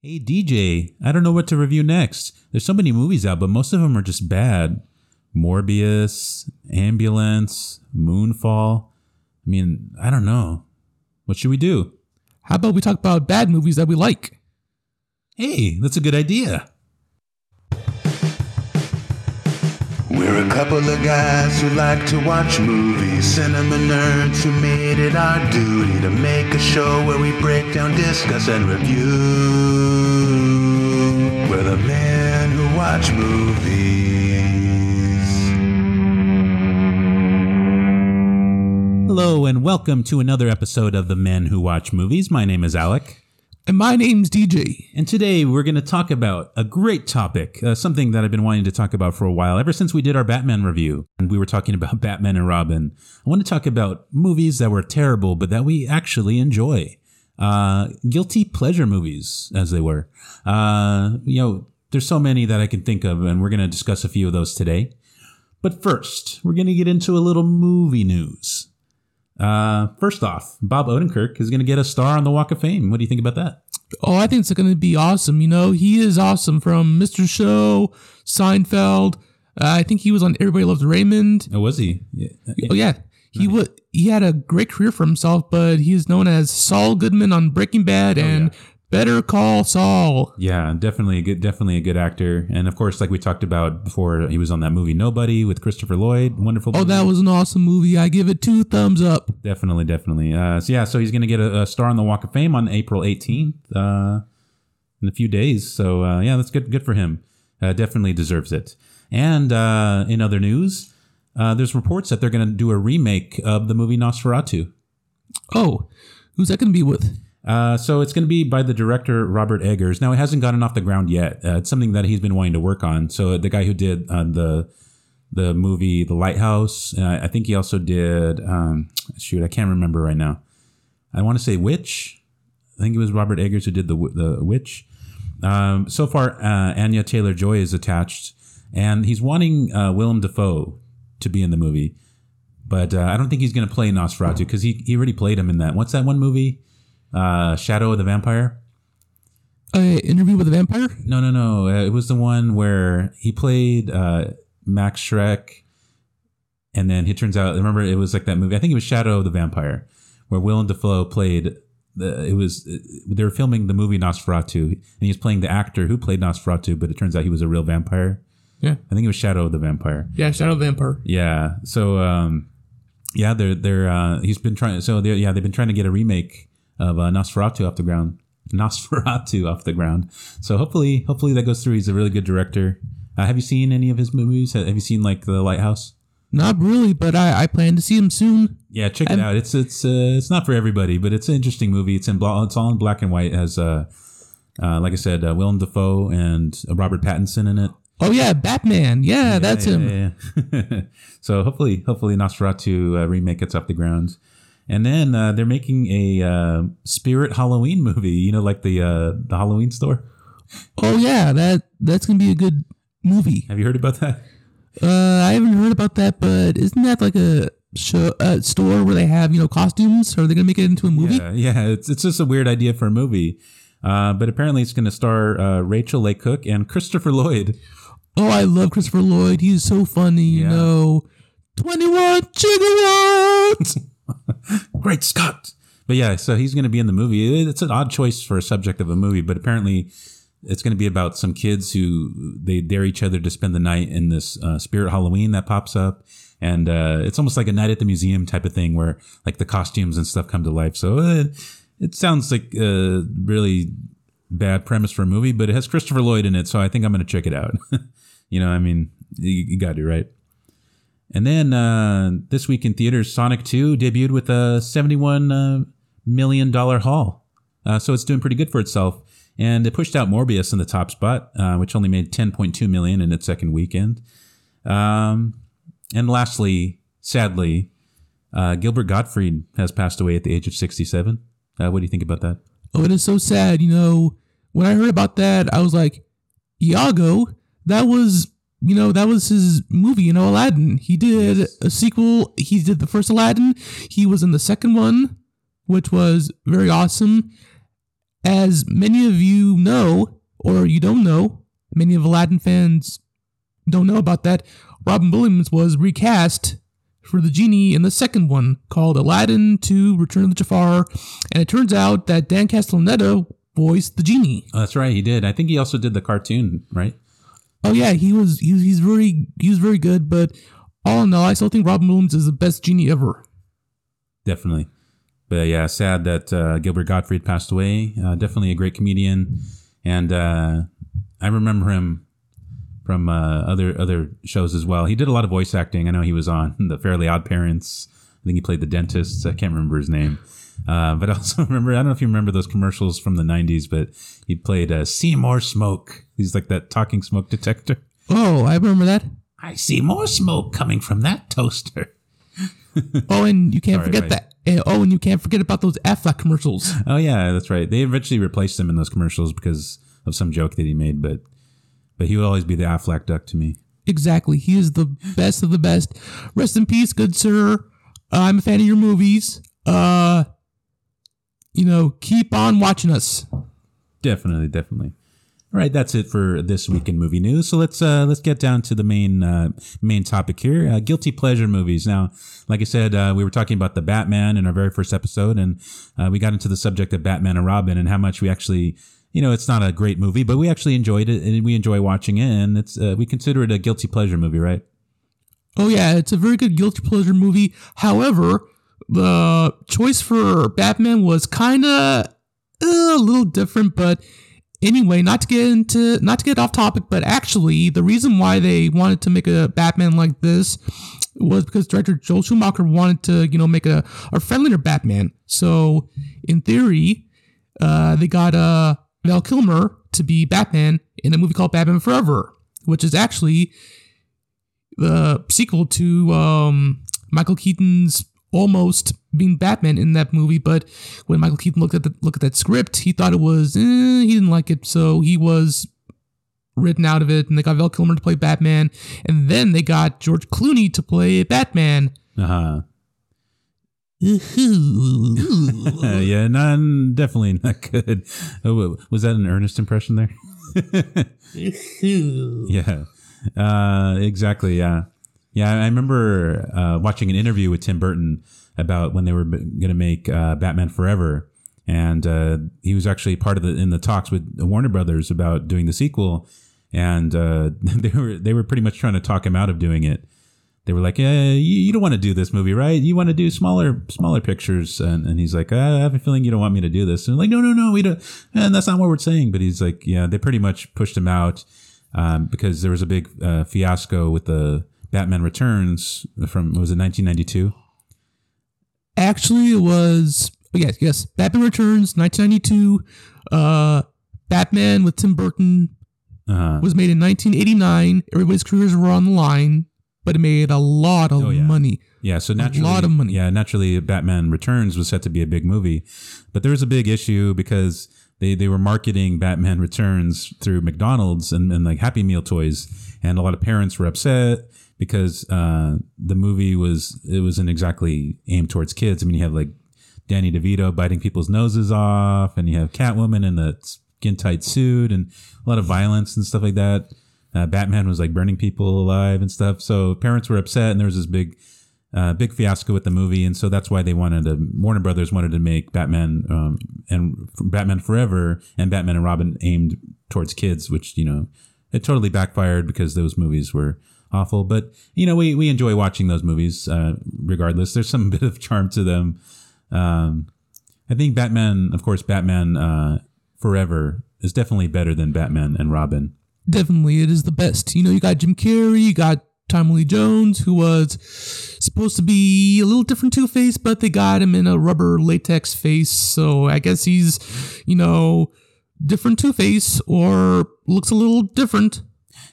Hey DJ, I don't know what to review next. There's so many movies out, but most of them are just bad. Morbius, Ambulance, Moonfall. I mean, I don't know. What should we do? How about we talk about bad movies that we like? Hey, that's a good idea. We're a couple of guys who like to watch movies, cinema nerds who made it our duty to make a show where we break down, discuss, and review. We're the men who watch movies. Hello, and welcome to another episode of The Men Who Watch Movies. My name is Alec. And my name's DJ. And today we're going to talk about a great topic, uh, something that I've been wanting to talk about for a while, ever since we did our Batman review. And we were talking about Batman and Robin. I want to talk about movies that were terrible, but that we actually enjoy. Uh, guilty pleasure movies, as they were. Uh, you know, there's so many that I can think of, and we're going to discuss a few of those today. But first, we're going to get into a little movie news. Uh, first off, Bob Odenkirk is going to get a star on the Walk of Fame. What do you think about that? Oh, I think it's going to be awesome. You know, he is awesome from Mr. Show, Seinfeld. Uh, I think he was on Everybody Loves Raymond. Oh, was he? Yeah. Oh yeah, he was. He had a great career for himself, but he is known as Saul Goodman on Breaking Bad and Better Call Saul. Yeah, definitely a good, definitely a good actor, and of course, like we talked about before, he was on that movie Nobody with Christopher Lloyd. Wonderful. Oh, movie. that was an awesome movie. I give it two thumbs up. definitely, definitely. Uh, so yeah, so he's gonna get a, a star on the Walk of Fame on April 18th, uh, in a few days. So uh, yeah, that's good, good for him. Uh, definitely deserves it. And uh, in other news, uh, there's reports that they're gonna do a remake of the movie Nosferatu. Oh, who's that going to be with? Uh, so it's going to be by the director Robert Eggers. Now it hasn't gotten off the ground yet. Uh, it's something that he's been wanting to work on. So the guy who did uh, the the movie The Lighthouse, uh, I think he also did. Um, shoot, I can't remember right now. I want to say Witch. I think it was Robert Eggers who did the the Witch. Um, so far, uh, Anya Taylor Joy is attached, and he's wanting uh, Willem Dafoe to be in the movie. But uh, I don't think he's going to play Nosferatu because he, he already played him in that. What's that one movie? Uh, Shadow of the Vampire? Uh, Interview with a Vampire. No, no, no. Uh, it was the one where he played uh, Max Schreck, and then it turns out. Remember, it was like that movie. I think it was Shadow of the Vampire, where Willem Dafoe played. The, it was they were filming the movie Nosferatu, and he was playing the actor who played Nosferatu, but it turns out he was a real vampire. Yeah. I think it was Shadow of the Vampire. Yeah, Shadow of the Vampire. Yeah. So um, yeah, they're they're uh, he's been trying. So yeah, they've been trying to get a remake of uh, Nosferatu off the ground. Nosferatu off the ground. So hopefully, hopefully that goes through. He's a really good director. Uh, have you seen any of his movies? Have you seen like The Lighthouse? Not really, but I, I plan to see him soon. Yeah, check it I'm- out. It's it's uh, it's not for everybody, but it's an interesting movie. It's in bla- it's all in black and white. It Has uh, uh, like I said, uh, Willem Dafoe and uh, Robert Pattinson in it. Oh yeah, Batman. Yeah, that's him. Yeah, yeah. so hopefully, hopefully Nosferatu uh, remake gets off the ground. And then uh, they're making a uh, Spirit Halloween movie. You know, like the uh, the Halloween store. Oh yeah, that that's gonna be a good movie. Have you heard about that? Uh, I haven't heard about that, but isn't that like a show, uh, store where they have you know costumes? Are they gonna make it into a movie? Yeah, yeah. It's it's just a weird idea for a movie. Uh, but apparently, it's going to star uh, Rachel Leigh Cook and Christopher Lloyd. Oh, I love Christopher Lloyd. He's so funny. You Yeah. know, twenty one gigawatts. Great Scott! But yeah, so he's going to be in the movie. It's an odd choice for a subject of a movie, but apparently, it's going to be about some kids who they dare each other to spend the night in this uh, Spirit Halloween that pops up, and uh, it's almost like a night at the museum type of thing where like the costumes and stuff come to life. So uh, it sounds like a really bad premise for a movie, but it has Christopher Lloyd in it, so I think I'm going to check it out. you know, I mean, you, you got to right. And then uh, this week in theaters, Sonic 2 debuted with a 71 uh, million dollar haul. Uh, so it's doing pretty good for itself. And it pushed out Morbius in the top spot, uh, which only made 10.2 million in its second weekend. Um, and lastly, sadly, uh, Gilbert Gottfried has passed away at the age of 67. Uh, what do you think about that? Oh, it is so sad. You know, when I heard about that, I was like, Iago, that was, you know, that was his movie, you know, Aladdin. He did a sequel. He did the first Aladdin. He was in the second one, which was very awesome. as many of you know, or you don't know, many of Aladdin fans don't know about that. Robin Williams was recast for the genie in the second one called Aladdin to Return of the Jafar, and it turns out that Dan Castellaneta voiced the genie. Oh, that's right, he did. I think he also did the cartoon, right? Oh yeah, he was he, he's very he was very good, but all in all, I still think Robin Williams is the best genie ever. Definitely. But yeah, sad that uh, Gilbert Gottfried passed away. Uh, definitely a great comedian, and uh, I remember him from uh, other other shows as well. He did a lot of voice acting. I know he was on The Fairly Odd Parents. I think he played the dentist. I can't remember his name. Uh, but I also remember, I don't know if you remember those commercials from the 90s, but he played uh, See More Smoke. He's like that talking smoke detector. Oh, I remember that. I see more smoke coming from that toaster. Oh, and you can't Sorry, forget right. that. Oh, and you can't forget about those Aflac commercials. Oh, yeah, that's right. They eventually replaced him in those commercials because of some joke that he made, but but he would always be the Aflac duck to me. Exactly. He is the best of the best. Rest in peace, good sir. Uh, I'm a fan of your movies. Uh, you know, keep on watching us. Definitely, definitely. All right, that's it for this week in movie news. So let's uh, let's get down to the main uh, main topic here: uh, guilty pleasure movies. Now, like I said, uh, we were talking about the Batman in our very first episode, and uh, we got into the subject of Batman and Robin and how much we actually, you know, it's not a great movie, but we actually enjoyed it and we enjoy watching it, and it's uh, we consider it a guilty pleasure movie, right? Oh yeah, it's a very good guilty pleasure movie. However, the choice for Batman was kind of a little different, but anyway, not to get into not to get off topic, but actually the reason why they wanted to make a Batman like this was because director Joel Schumacher wanted to, you know, make a, a friendlier Batman. So in theory, uh, they got uh, Val Kilmer to be Batman in a movie called Batman Forever, which is actually the sequel to um, Michael Keaton's almost being Batman in that movie. But when Michael Keaton looked at the look at that script, he thought it was eh, he didn't like it, so he was written out of it. And they got Val Kilmer to play Batman, and then they got George Clooney to play Batman. Uh huh. Uh, yeah, not definitely not good. Oh, was that an earnest impression there? yeah, uh, exactly. Yeah, yeah. I remember uh, watching an interview with Tim Burton about when they were going to make uh, Batman Forever, and uh, he was actually part of the in the talks with Warner Brothers about doing the sequel, and uh, they were they were pretty much trying to talk him out of doing it. They were like, "Yeah, you, don't want to do this movie, right? You want to do smaller smaller pictures." And, and he's like, "I have a feeling you don't want me to do this." And like, "No, no, no, we don't." And that's not what we're saying. But he's like, "Yeah." They pretty much pushed him out um, because there was a big uh, fiasco with the Batman Returns from was it 1992? Actually, it was oh, yes, yes. Batman Returns, 1992. Uh, Batman with Tim Burton Uh, was made in 1989. Everybody's careers were on the line, but it made a lot of Oh, yeah. money. Yeah, so naturally, lot of money. Yeah, naturally, Batman Returns was set to be a big movie, but there was a big issue because they they were marketing Batman Returns through McDonald's and, and like Happy Meal toys, and a lot of parents were upset because uh, the movie was it wasn't exactly aimed towards kids. I mean, you have like Danny DeVito biting people's noses off, and you have Catwoman in a skin tight suit, and a lot of violence and stuff like that. Uh, Batman was like burning people alive and stuff. So parents were upset, and there was this big, uh, big fiasco with the movie, and so that's why they wanted to. Warner Brothers wanted to make Batman um, and Batman Forever and Batman and Robin aimed towards kids, which you know it totally backfired because those movies were awful. But you know we we enjoy watching those movies uh, regardless. There's some bit of charm to them. Um, I think Batman, of course, Batman uh, Forever is definitely better than Batman and Robin. Definitely, it is the best. You know, you got Jim Carrey, you got Tommy Lee Jones, who was supposed to be a little different Two Face, but they got him in a rubber latex face. So I guess he's, you know, different Two Face or looks a little different.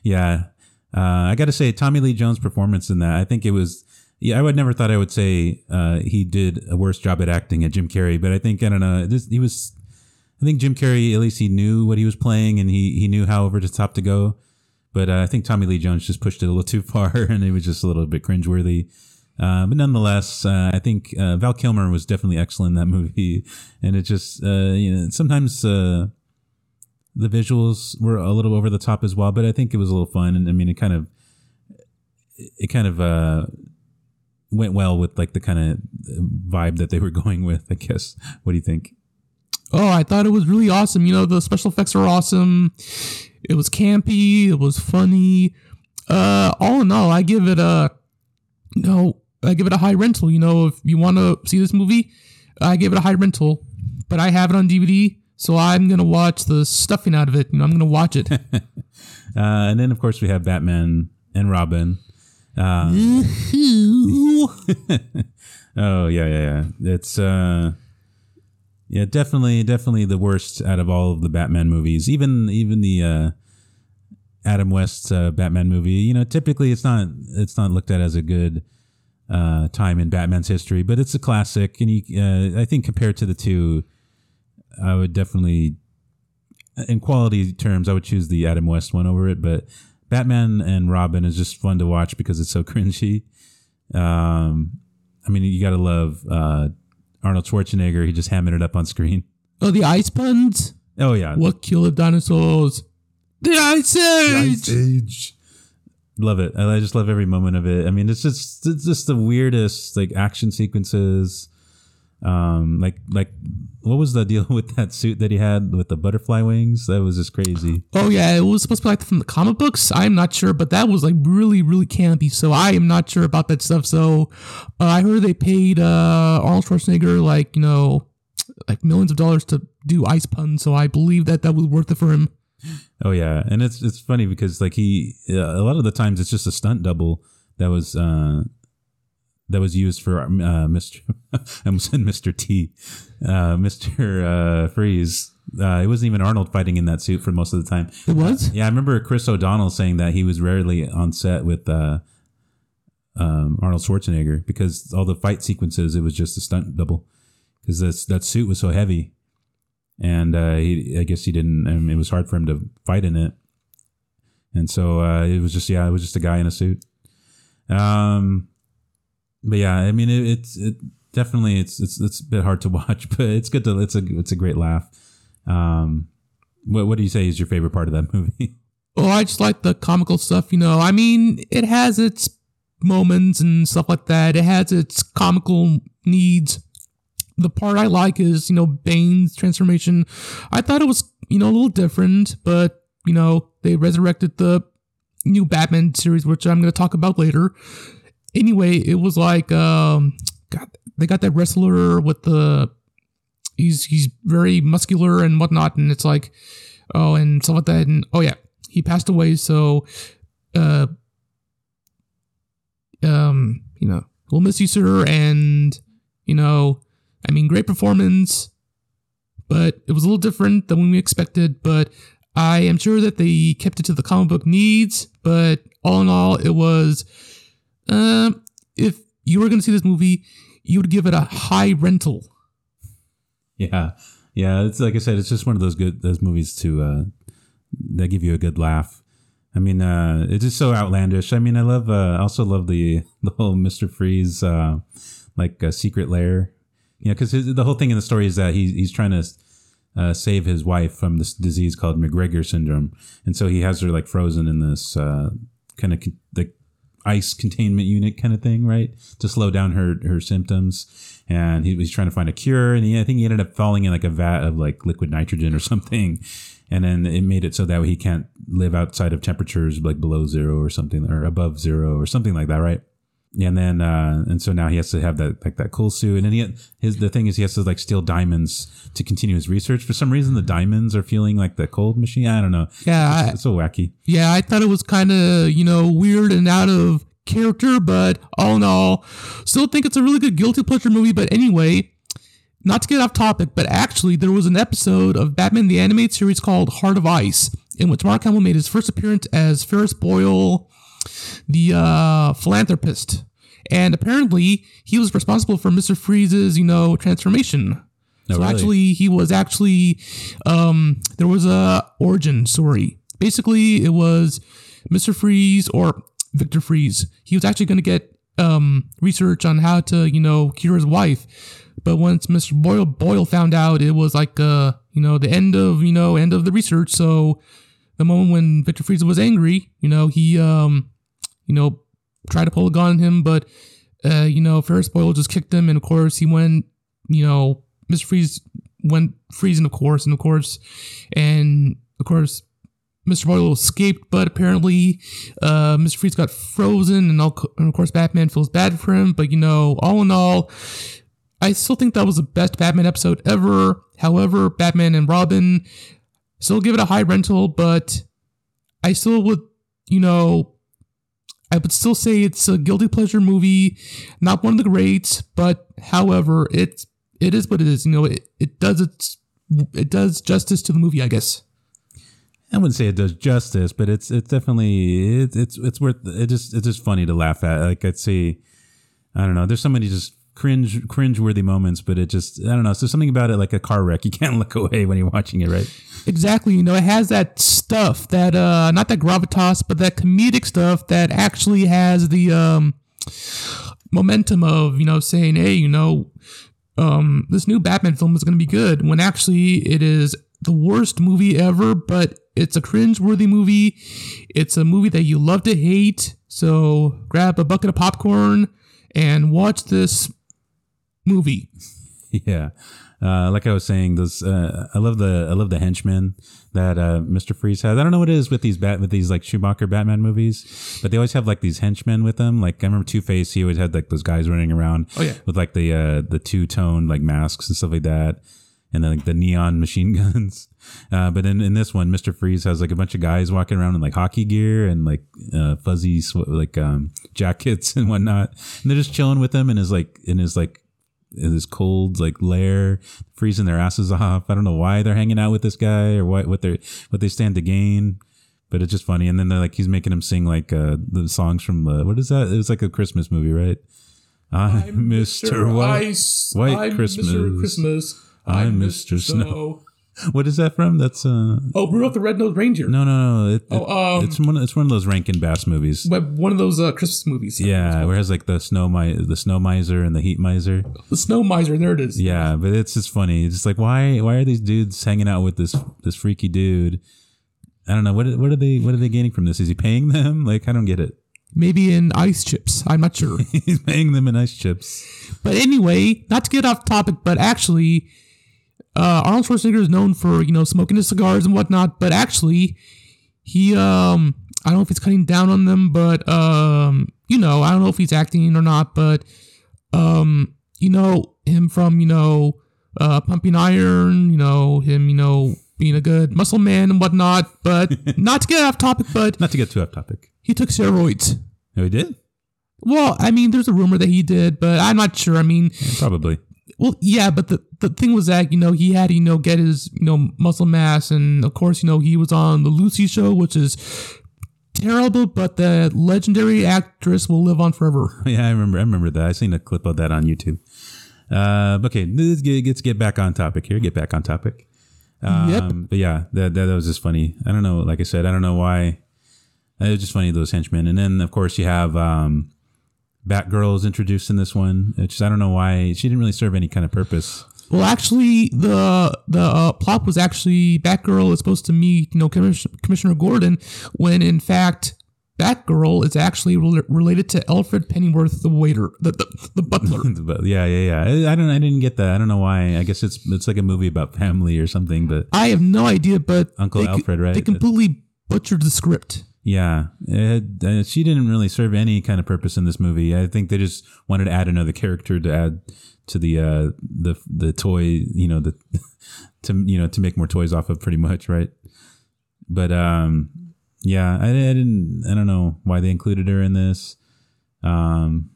Yeah. Uh, I got to say, Tommy Lee Jones' performance in that, I think it was, yeah, I would never thought I would say uh, he did a worse job at acting at Jim Carrey, but I think, I don't know, this, he was, I think Jim Carrey, at least he knew what he was playing and he, he knew how over the top to go. But uh, I think Tommy Lee Jones just pushed it a little too far and it was just a little bit cringeworthy. Uh, but nonetheless, uh, I think uh, Val Kilmer was definitely excellent in that movie, and it just uh, you know sometimes uh, the visuals were a little over the top as well, but I think it was a little fun, and I mean it kind of it kind of uh, went well with like the kind of vibe that they were going with. I guess. What do you think? Oh, I thought it was really awesome. You know, the special effects were awesome. It was campy. It was funny. Uh, all in all, I give it a, know, I give it a high rental. You know, if you want to see this movie, I give it a high rental. But I have it on DVD, so I'm gonna watch the stuffing out of it. You know, I'm gonna watch it. Uh, and then of course we have Batman and Robin. Uh, oh yeah, yeah, yeah. It's uh, yeah, definitely, definitely the worst out of all of the Batman movies. Even even the uh, Adam West uh, Batman movie. You know, typically it's not it's not looked at as a good uh, time in Batman's history, but it's a classic. And you, uh, I think compared to the two, I would definitely, in quality terms, I would choose the Adam West one over it. But Batman and Robin is just fun to watch because it's so cringy. Um, I mean, you got to love uh, Arnold Schwarzenegger. He just hamming it up on screen. oh, the ice puns. Oh yeah, What killed the dinosaurs? The ice age. Age. Love it. I just love every moment of it. I mean, it's just it's just the weirdest like action sequences. Um, like like what was the deal with that suit that he had with the butterfly wings? That was just crazy. Oh yeah, it was supposed to be like from the comic books. I'm not sure, but that was like really, really campy. So I am not sure about that stuff. So uh, I heard they paid uh, Arnold Schwarzenegger like you know, like millions of dollars to do ice puns. So I believe that that was worth it for him. Oh yeah, and it's it's funny because like he uh, a lot of the times it's just a stunt double that was uh that was used for uh, Mr. I almost said Mr. T, uh, Mr. Uh, Freeze. Uh, it wasn't even Arnold fighting in that suit for most of the time. It was. Yeah, I remember Chris O'Donnell saying that he was rarely on set with uh, um, Arnold Schwarzenegger because all the fight sequences it was just a stunt double because that that suit was so heavy, and uh, he, I guess he didn't. I mean, it was hard for him to fight in it, and so uh, it was just yeah, it was just a guy in a suit. Um, but yeah, I mean, it, it's it definitely it's it's it's a bit hard to watch, but it's good to it's a it's a great laugh. Um, what what do you say is your favorite part of that movie? Oh, I just like the comical stuff. You know, I mean, it has its moments and stuff like that. It has its comical needs. The part I like is, you know, Bane's transformation. I thought it was, you know, a little different, but, you know, they resurrected the new Batman series, which I'm going to talk about later. Anyway, it was like, um, God, they got that wrestler with the, he's, he's very muscular and whatnot. And it's like, oh, and stuff like that. And, oh, yeah, he passed away. So, uh, um, you know, we'll miss you, sir. And, you know, I mean, great performance, but it was a little different than when we expected. But I am sure that they kept it to the comic book needs. But all in all, it was, um, if you were going to see this movie, you would give it a high rental. Yeah, yeah. It's like I said, it's just one of those good those movies to uh, that give you a good laugh. I mean, uh, it's just so outlandish. I mean, I love. Uh, I also love the the whole Mister Freeze uh, like uh, secret lair. You know, because the whole thing in the story is that he's he's trying to uh, save his wife from this disease called McGregor syndrome, and so he has her like frozen in this uh, kind of like ice containment unit kind of thing, right, to slow down her her symptoms. And he was trying to find a cure, and he, I think he ended up falling in like a vat of like liquid nitrogen or something, and then it made it so that he can't live outside of temperatures like below zero or something, or above zero or something like that, right? And then uh, and so now he has to have that like that cool suit, and then he had, his the thing is he has to like steal diamonds to continue his research. For some reason, the diamonds are feeling like the cold machine. I don't know. Yeah, it's, it's so wacky. Yeah, I thought it was kind of, you know, weird and out of character, but all in all, still think it's a really good guilty pleasure movie. But anyway, not to get off topic, but actually, there was an episode of Batman the Animated Series called Heart of Ice, in which Mark Hamill made his first appearance as Ferris Boyle, the uh, philanthropist. And apparently, he was responsible for Mr. Freeze's, you know, transformation. Oh, so really? actually, he was actually um, there was a origin story. Basically, it was Mr. Freeze or Victor Fries. He was actually going to get um, research on how to, you know, cure his wife. But once Mr. Boyle Boyle found out, it was like, uh, you know, the end of, you know, end of the research. So the moment when Victor Frieza was angry, you know, he, um, you know, tried to pull a gun on him, but, uh, you know, Ferris Boyle just kicked him, and of course he went, you know, Mr. Freeze went freezing, of course, and of course, and of course, Mr. Boyle escaped, but apparently, uh, Mr. Freeze got frozen, and, all, and of course, Batman feels bad for him. But you know, all in all, I still think that was the best Batman episode ever. However, Batman and Robin still give it a high rental, but I still would, you know, I would still say it's a guilty pleasure movie, not one of the greats, but however, it's it is what it is. You know, it, it does its it does justice to the movie, I guess. I wouldn't say it does justice, but it's it's definitely it, it's it's worth it. Just it's just funny to laugh at. Like I'd say, I don't know. There's so many just cringe cringe worthy moments, but it just I don't know. So something about it, like a car wreck, you can't look away when you're watching it, right? Exactly. You know, it has that stuff that uh not that gravitas, but that comedic stuff that actually has the um momentum of, you know, saying, hey, you know, um, this new Batman film is going to be good when actually it is the worst movie ever, but it's a cringe-worthy movie. It's a movie that you love to hate. So grab a bucket of popcorn and watch this movie. Yeah. Uh, like I was saying, those uh, I love the I love the henchmen that uh, Mister Freeze has. I don't know what it is with these bat with these like Schumacher Batman movies, but they always have like these henchmen with them. Like I remember Two Face, he always had like those guys running around. Oh, yeah. with like the uh, the two tone like masks and stuff like that, and then like the neon machine guns. Uh, but in, in this one, Mister Freeze has like a bunch of guys walking around in like hockey gear and like uh, fuzzy sw- like um, jackets and whatnot, and they're just chilling with him in his like in his like this cold like lair, freezing their asses off. I don't know why they're hanging out with this guy or what what they what they stand to gain. But it's just funny, and then they're like he's making them sing like uh, the songs from the what is that? It was like a Christmas movie, right? I'm, Mr. White, Ice. White I'm Christmas. Mr. Christmas. I'm Mr. Snow. What is that from? That's uh Oh, Rudolph the Red-Nosed Reindeer. no no no. It, Oh, it- um, it's one it's one of those Rankin Bass movies. But One of those uh, Christmas movies. Yeah, where it has like the snow mi- the snow miser and the heat miser. The Snow Miser. There it is. Yeah, but it's just funny. It's just like why why are these dudes hanging out with this this freaky dude? I don't know what what are they what are they gaining from this? Is he paying them? Like I don't get it. Maybe in ice chips. I'm not sure. He's paying them in ice chips. But anyway, not to get off topic, but actually, uh, Arnold Schwarzenegger is known for you know smoking his cigars and whatnot. But actually, he um I don't know if he's cutting down on them, but um you know I don't know if he's acting or not, but um you know him from you know uh pumping iron, you know him you know being a good muscle man and whatnot. But not to get off topic, but Not to get too off topic. he took steroids. No, he did Well, I mean, there's a rumor that he did, but I'm not sure. I mean, probably. Well, yeah, but the, the thing was that, you know, he had, you know, get his, you know, muscle mass. And of course, you know, he was on the Lucy show, which is terrible, but the legendary actress will live on forever. Yeah, I remember. I remember that. I seen a clip of that on YouTube. Uh, okay, let's get, let's get back on topic here. Get back on topic. Um, Yep. But yeah, that, that that was just funny. I don't know. Like I said, I don't know why. It was just funny those henchmen, and then of course you have um, Batgirl is introduced in this one. Just, I don't know why she didn't really serve any kind of purpose. Well, actually, the the uh, plot was actually Batgirl is supposed to meet, you know, Commis- Commissioner Gordon, when in fact, Batgirl is actually rel- related to Alfred Pennyworth, the waiter, the the, the butler. yeah, yeah, yeah. I I don't. I didn't get that. I don't know why. I guess it's it's like a movie about family or something. But I have no idea, but Uncle co- Alfred, right? They completely butchered the script. Yeah, it, uh, she didn't really serve any kind of purpose in this movie. I think they just wanted to add another character to add to the uh, the the toy, you know, the to you know to make more toys off of, pretty much, right? But um, yeah, I, I didn't. I don't know why they included her in this. Um,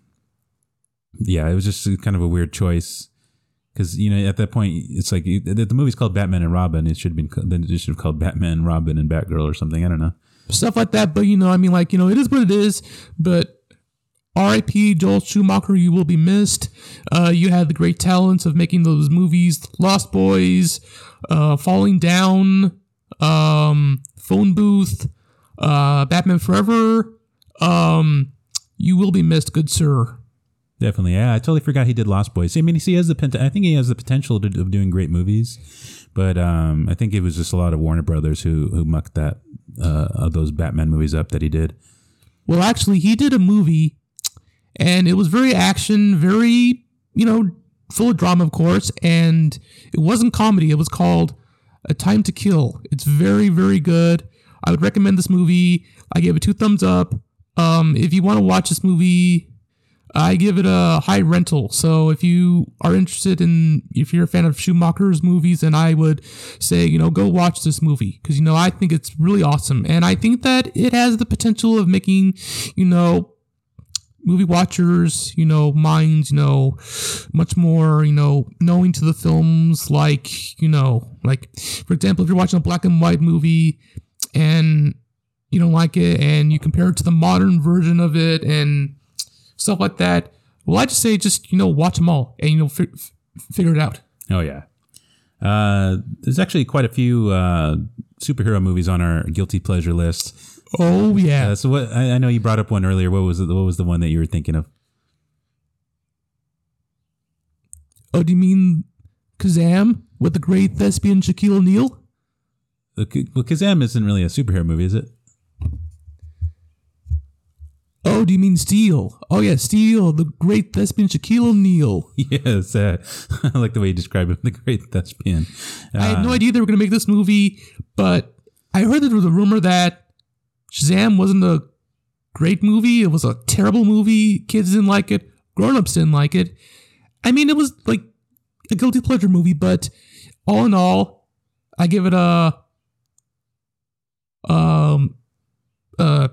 yeah, it was just kind of a weird choice because you know at that point it's like the, movie's called Batman and Robin. It should have been then it should have called Batman, Robin, and Batgirl or something. I don't know. Stuff like that, but you know, I mean, like you know, it is what it is. But R.I.P. Joel Schumacher, you will be missed. Uh, you had the great talents of making those movies, Lost Boys, uh, Falling Down, um, Phone Booth, uh, Batman Forever. Um, you will be missed, good sir. Definitely, yeah. I totally forgot he did Lost Boys. I mean, he has the I think he has the potential to, of doing great movies, but um, I think it was just a lot of Warner Brothers who who mucked that uh, those Batman movies up that he did. Well, actually, he did a movie, and it was very action, very you know, full of drama, of course, and it wasn't comedy. It was called A Time to Kill. It's very, very good. I would recommend this movie. I gave it two thumbs up. Um, if you want to watch this movie, I give it a high rental. So if you are interested in, if you're a fan of Schumacher's movies, then I would say, you know, go watch this movie because, you know, I think it's really awesome. And I think that it has the potential of making, you know, movie watchers, you know, minds, you know, much more, you know, knowing to the films like, you know, like, for example, if you're watching a black and white movie and you don't like it and you compare it to the modern version of it and stuff like that. Well, I just say just you know watch them all and you know f- figure it out. Oh yeah. Uh, there's actually quite a few uh, superhero movies on our guilty pleasure list. Oh yeah. Uh, so what? I, I know you brought up one earlier. What was it? What was the one that you were thinking of? oh, do you mean Kazam with the great thespian Shaquille O'Neal? Uh, Well, Kazam isn't really a superhero movie, is it? Oh, do you mean Steel? Oh yeah, Steel, the great thespian Shaquille O'Neal. yes. Uh, I like the way you describe it. The great thespian. I had Uh, no idea they were going to make this movie, but I heard that there was a rumor that Shazam wasn't a great movie. It was a terrible movie. Kids didn't like it. Grown-ups didn't like it. I mean, it was like a guilty pleasure movie, but all in all, I give it a um uh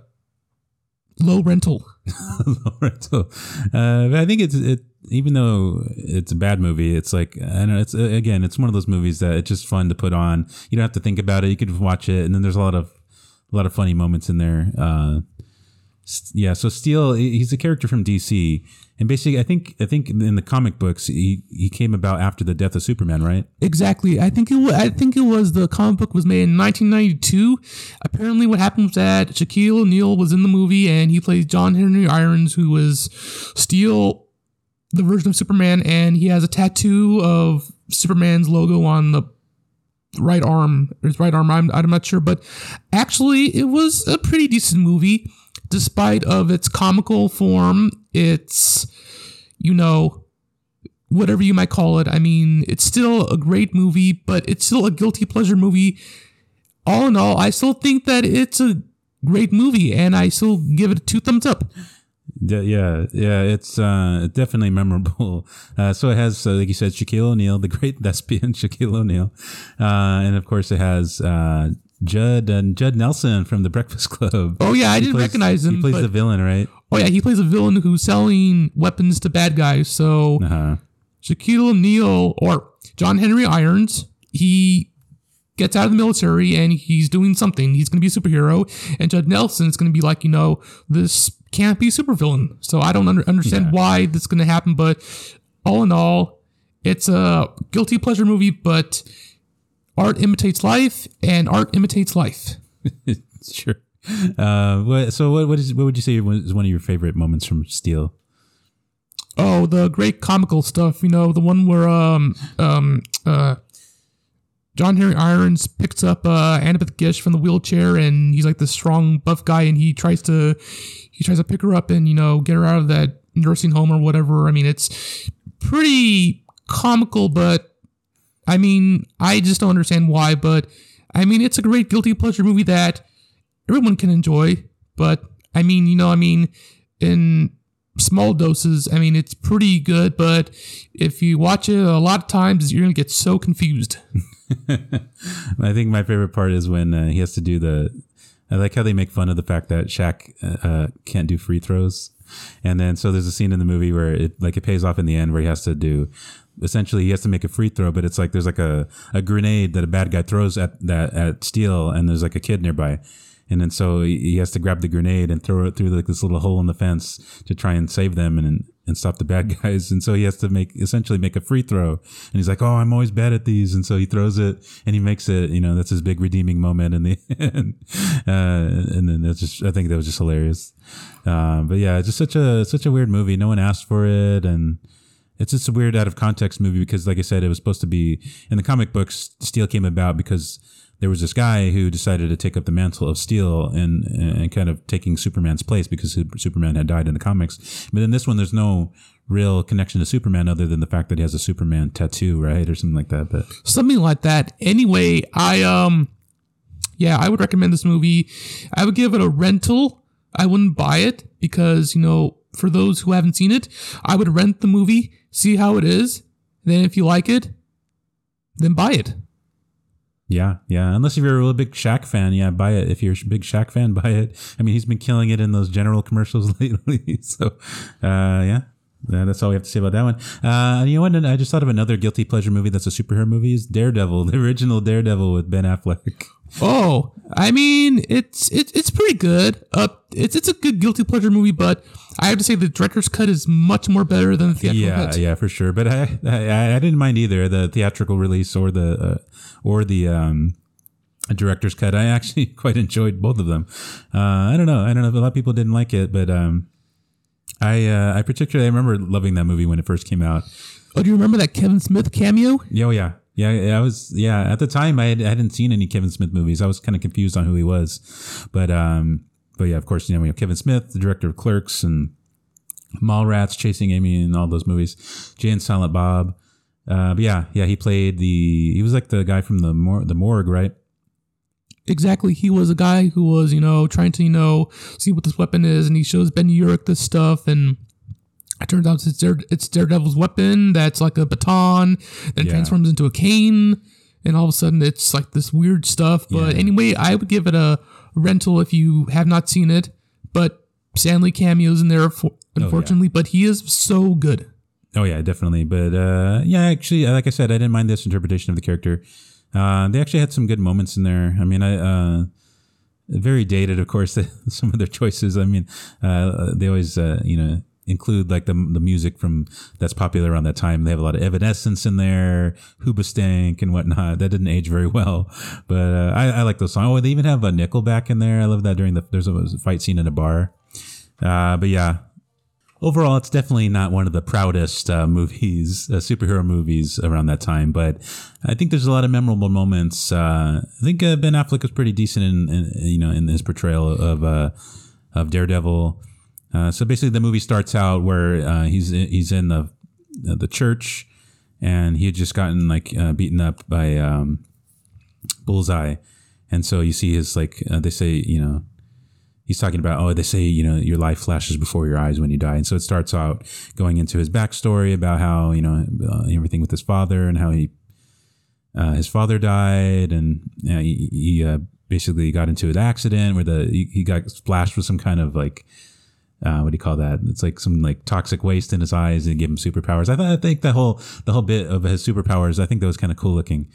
low rental. Lorenzo. Uh, I think it's it. Even though it's a bad movie, it's like I don't know. It's uh, again, it's one of those movies that it's just fun to put on. You don't have to think about it. You can watch it, and then there's a lot of a lot of funny moments in there. Uh, yeah. So Steel—he's a character from DC, and basically, I think I think in the comic books, he he came about after the death of Superman, right? Exactly. I think it was, I think it was the comic book was made in 1992. Apparently, what happened was that Shaquille O'Neal was in the movie and he plays John Henry Irons, who was Steel, the version of Superman, and he has a tattoo of Superman's logo on the right arm, his right arm. I'm, I'm not sure, but actually, it was a pretty decent movie, despite of its comical form. It's you know whatever you might call it. I mean, it's still a great movie, but it's still a guilty pleasure movie. All in all, I still think that it's a great movie, and I still give it two thumbs up. Yeah, yeah, yeah. It's uh, definitely memorable. Uh, so it has, uh, like you said, Shaquille O'Neal, the great thespian Shaquille O'Neal, uh, and of course it has uh, Judd and Judd Nelson from The Breakfast Club. Oh yeah, I He didn't plays- recognize him. He plays but, the villain, right? oh yeah, he plays a villain who's selling weapons to bad guys. So Uh-huh. Shaquille O'Neal or John Henry Irons, he gets out of the military and he's doing something. He's going to be a superhero, and Judd Nelson's going to be like, you know, this can't be a supervillain. So I don't under- understand Yeah. why this is going to happen, but all in all, it's a guilty pleasure movie, but art imitates life, and art imitates life. sure. Uh, so what, what is what would you say was one of your favorite moments from Steel? Oh, the great comical stuff, you know, the one where um um uh John Henry Irons picks up uh Annabeth Gish from the wheelchair and he's like this strong buff guy and he tries to he tries to pick her up and, you know, get her out of that nursing home or whatever. I mean, it's pretty comical, but I mean, I just don't understand why, but I mean, it's a great guilty pleasure movie that everyone can enjoy, but I mean, you know, I mean, in small doses, I mean, it's pretty good, but if you watch it a lot of times, you're to get so confused. I think my favorite part is when uh, he has to do the. I like how they make fun of the fact that Shaq uh, uh, can't do free throws, and then so there's a scene in the movie where it like it pays off in the end where he has to do. Essentially, he has to make a free throw, but it's like there's like a, a grenade that a bad guy throws at that at Steel, and there's like a kid nearby, and then so he he has to grab the grenade and throw it through like this little hole in the fence to try and save them, and and stop the bad guys. And so he has to make essentially make a free throw. And he's like, "Oh, I'm always bad at these." And so he throws it and he makes it. You know, that's his big redeeming moment in the end. Uh, and then that's just I think that was just hilarious. Uh, but yeah, just such a such a weird movie. No one asked for it, and it's just a weird out of context movie because, like I said, it was supposed to be in the comic books. Steel came about because there was this guy who decided to take up the mantle of Steel and and kind of taking Superman's place because Superman had died in the comics. But in this one, there's no real connection to Superman other than the fact that he has a Superman tattoo, right, or something like that. But something like that. Anyway, I um, yeah, I would recommend this movie. I would give it a rental. I wouldn't buy it because you know, for those who haven't seen it, I would rent the movie, see how it is. Then, if you like it, then buy it. Yeah, yeah. Unless if you're a really big Shaq fan, yeah, buy it. If you're a big Shaq fan, buy it. I mean, he's been killing it in those general commercials lately. So, uh, yeah. Yeah, that's all we have to say about that one. Uh, you know what? I just thought of another guilty pleasure movie that's a superhero movie. Is Daredevil, the original Daredevil with Ben Affleck. Oh, I mean, it's it's it's pretty good. Uh, it's it's a good guilty pleasure movie, but I have to say the director's cut is much more better than the theatrical yeah, cut. yeah, for sure. But I, I I didn't mind either the theatrical release or the uh, or the um director's cut. I actually quite enjoyed both of them. Uh, I don't know. I don't know if a lot of people didn't like it, but um, I uh, I particularly I remember loving that movie when it first came out. Oh, do you remember that Kevin Smith cameo? Oh yeah, yeah. I was yeah. At the time, I, had, I hadn't seen any Kevin Smith movies. I was kind of confused on who he was, but um, but yeah, of course, you know, we have Kevin Smith, the director of Clerks and Mallrats, Chasing Amy, and all those movies. Jay and Silent Bob. Uh, but yeah, yeah, he played the. He was like the guy from the mor- the morgue, right? Exactly. He was a guy who was, you know, trying to, you know, see what this weapon is, and he shows Ben Urich this stuff, and it turns out it's, Dare, it's Daredevil's weapon that's like a baton, then Yeah. transforms into a cane, and all of a sudden it's like this weird stuff. But Yeah. anyway, I would give it a rental if you have not seen it. But Stan Lee cameos in there, for, unfortunately, but he is so good. Oh yeah, definitely. But uh, yeah, actually, like I said, I didn't mind this interpretation of the character. Uh, they actually had some good moments in there. I mean, I uh, very dated, of course. some of their choices. I mean, uh, they always uh, you know include like the the music from that's popular around that time. They have a lot of Evanescence in there, Hoobastank and whatnot. That didn't age very well, but uh, I, I like those songs. Oh, they even have a Nickelback in there. I love that during the there's a, a fight scene in a bar. Uh, but yeah, overall, it's definitely not one of the proudest uh, movies, uh, superhero movies around that time. But I think there's a lot of memorable moments. Uh, I think uh, Ben Affleck was pretty decent in, in you know in his portrayal of uh, of Daredevil. Uh, so basically, the movie starts out where uh, he's he's in the the church, and he had just gotten like beaten up by um, Bullseye, and so you see his like they say you know he's talking about oh they say you know your life flashes before your eyes when you die and so it starts out going into his backstory about how you know uh, everything with his father and how he uh, his father died and you know, he, he uh, basically got into an accident where the he, he got splashed with some kind of like uh, what do you call that? It's like some like toxic waste in his eyes and give him superpowers. I thought I think the whole the whole bit of his superpowers. I think that was kind of cool looking.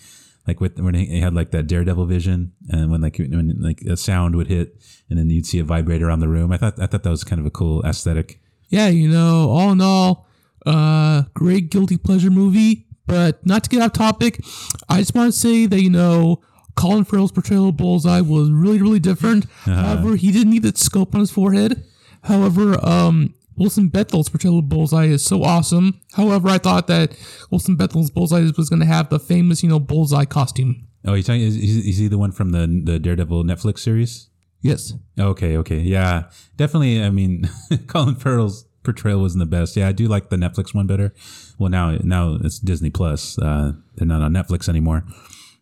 Like with when he had like that daredevil vision, and when like when like a sound would hit, and then you'd see a vibrate around the room. I thought I thought that was kind of a cool aesthetic. Yeah, you know, all in all, uh, great guilty pleasure movie. But not to get off topic, I just want to say that you know, Colin Farrell's portrayal of Bullseye was really, really different. However, he didn't need that scope on his forehead. However, um, Wilson Bethel's portrayal of Bullseye is so awesome. However, I thought that Wilson Bethel's Bullseye was going to have the famous, you know, Bullseye costume. Oh, he's talking, is, is is he the one from the the Daredevil Netflix series? Yes. Okay, okay, yeah, definitely. I mean, Colin Farrell's portrayal wasn't the best. Yeah, I do like the Netflix one better. Well, now now it's Disney Plus. Uh, they're not on Netflix anymore.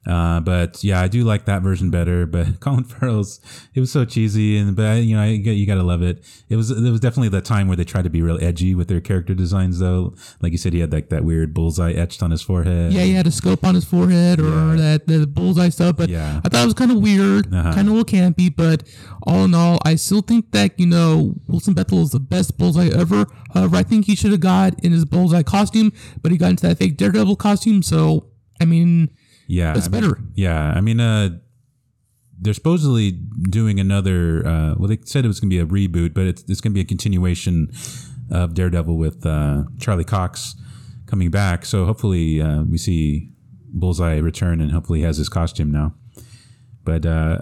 Uh, but yeah, I do like that version better. But Colin Farrell's, it was so cheesy, and but you know, I, you gotta love it. It was it was definitely the time where they tried to be real edgy with their character designs, though. Like you said, he had like that weird bullseye etched on his forehead. Yeah, he had a scope on his forehead or Yeah. that the bullseye stuff, but Yeah. I thought it was kind of weird, Uh-huh. kind of a little campy. But all in all, I still think that you know Wilson Bethel is the best bullseye ever. However, I think he should have got in his bullseye costume, but he got into that fake Daredevil costume. So I mean, yeah, it's I mean- better. Yeah, I mean, uh, they're supposedly doing another. Uh, well, they said it was going to be a reboot, but it's, it's going to be a continuation of Daredevil with uh, Charlie Cox coming back. So hopefully uh, we see Bullseye return and hopefully he has his costume now. But uh,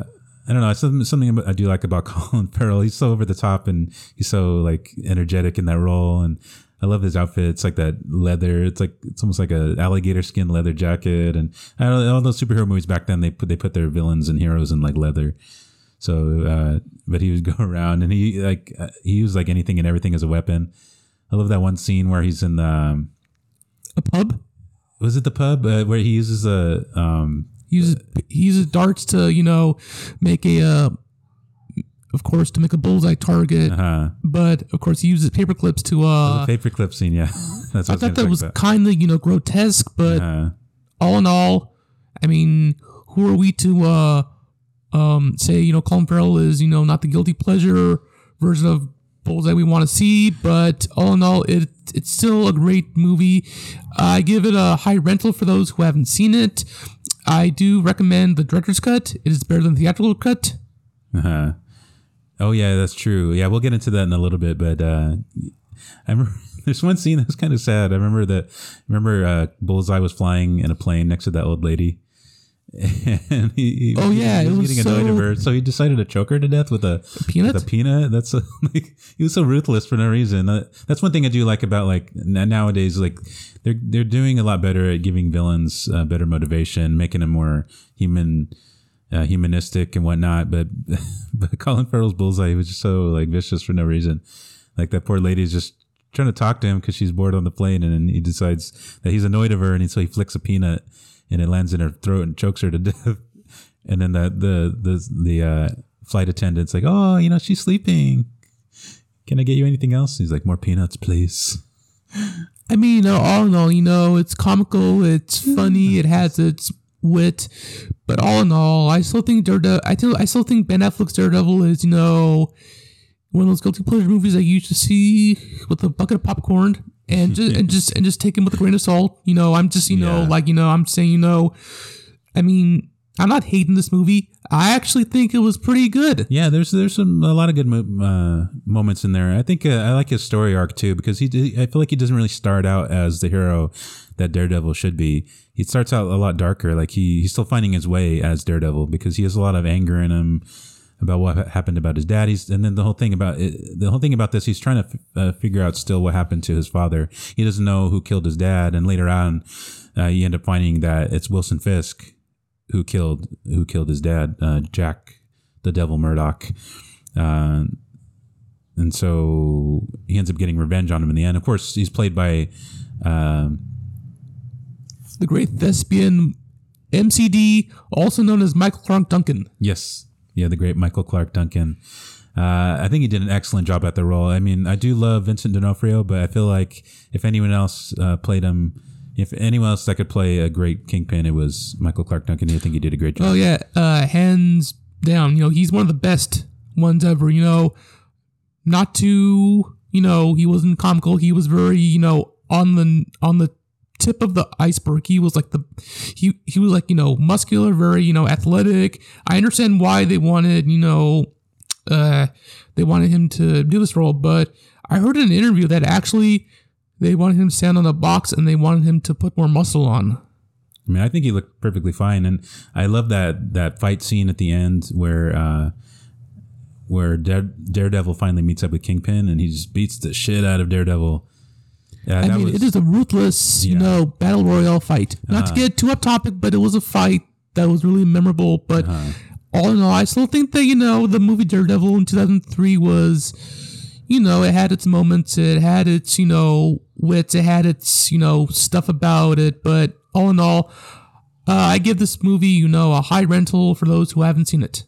I don't know. It's something, something I do like about Colin Farrell. He's so over the top and he's so like energetic in that role. And I love his outfit. It's like that leather. It's like it's almost like a alligator skin leather jacket. And I don't know, all those superhero movies back then, they put they put their villains and heroes in like leather. So, uh, but he would go around and he like uh, he used like anything and everything as a weapon. I love that one scene where he's in the um, A pub. was it the pub uh, where he uses a um He uses he uses darts to you know make a uh, of course to make a bullseye target, uh but of course he uses paper clips to uh. the paperclip scene. Yeah, that's what I thought that was kind of you know grotesque, but Uh, all in all, I mean, who are we to uh um say you know Colin Farrell is you know not the guilty pleasure version of Bullseye we want to see, but all in all, it it's still a great movie. I give it a high rental for those who haven't seen it. I do recommend the director's cut. It is better than the theatrical cut. uh Oh yeah, that's true. Yeah, we'll get into that in a little bit, but uh, I remember there's one scene that's kind of sad. I remember that. Remember, uh, Bullseye was flying in a plane next to that old lady, and he, he Oh, yeah, he was was getting annoyed so- of her, so he decided to choke her to death with a peanut? With a peanut. That's a, like he was so ruthless for no reason. Uh, that's one thing I do like about like nowadays. Like they're they're doing a lot better at giving villains uh, better motivation, making them more human uh, humanistic and whatnot. But but Colin Farrell's Bullseye was just so like vicious for no reason. Like that poor lady is just trying to talk to him because she's bored on the plane, and then he decides that he's annoyed of her, and so he flicks a peanut, and it lands in her throat and chokes her to death. And then the the the the uh, flight attendant's like, "Oh, you know, she's sleeping. Can I get you anything else?" He's like, "More peanuts, please." I mean, all in all, you know, it's comical, it's funny, it has its wit, but all in all, I still think Daredevil. I still, I still think Ben Affleck's Daredevil is, you know, one of those guilty pleasure movies I used to see with a bucket of popcorn and just and just and just take him with a grain of salt. You know, I'm just, you know, Yeah. like you know, I'm saying, you know, I mean, I'm not hating this movie. I actually think it was pretty good. Yeah, there's there's some a lot of good mo- uh, moments in there. I think uh, I like his story arc too because he I feel like he doesn't really start out as the hero that Daredevil should be. He starts out a lot darker. Like he he's still finding his way as Daredevil because he has a lot of anger in him about what happened about his dad. He's and then the whole thing about it, the whole thing about this. He's trying to f- uh, figure out still what happened to his father. He doesn't know who killed his dad, and later on, uh, you end up finding that it's Wilson Fisk who killed who killed his dad, uh, Jack the Devil Murdock. Uh, and so he ends up getting revenge on him in the end. Of course, he's played by um, The great thespian MCD, also known as Michael Clarke Duncan. yes, yeah, the great Michael Clarke Duncan. Uh, I think he did an excellent job at the role. I mean, I do love Vincent D'Onofrio, but I feel like if anyone else uh, played him, if anyone else that could play a great Kingpin, it was Michael Clarke Duncan. I think he did a great job. Oh yeah, uh, hands down. You know, he's one of the best ones ever. You know, not too. You know, he wasn't comical. He was very. You know, on the on the tip of the iceberg. He was like the. He he was like you know muscular, very you know athletic. I understand why they wanted you know, uh, they wanted him to do this role, but I heard in an interview that actually they wanted him to stand on the box and they wanted him to put more muscle on. I mean, I think he looked perfectly fine, and I love that that fight scene at the end where uh, where Dare, Daredevil finally meets up with Kingpin, and he just beats the shit out of Daredevil. Yeah, I mean, was it is a ruthless, you Yeah. Uh-huh. know, battle royale fight. Not to get too up topic, but it was a fight that was really memorable. But Uh-huh. all in all, I still think that you know the movie Daredevil in two thousand three was, you know, it had its moments, it had its you know wits, it had its you know stuff about it. But all in all, uh, I give this movie you know a high rental for those who haven't seen it.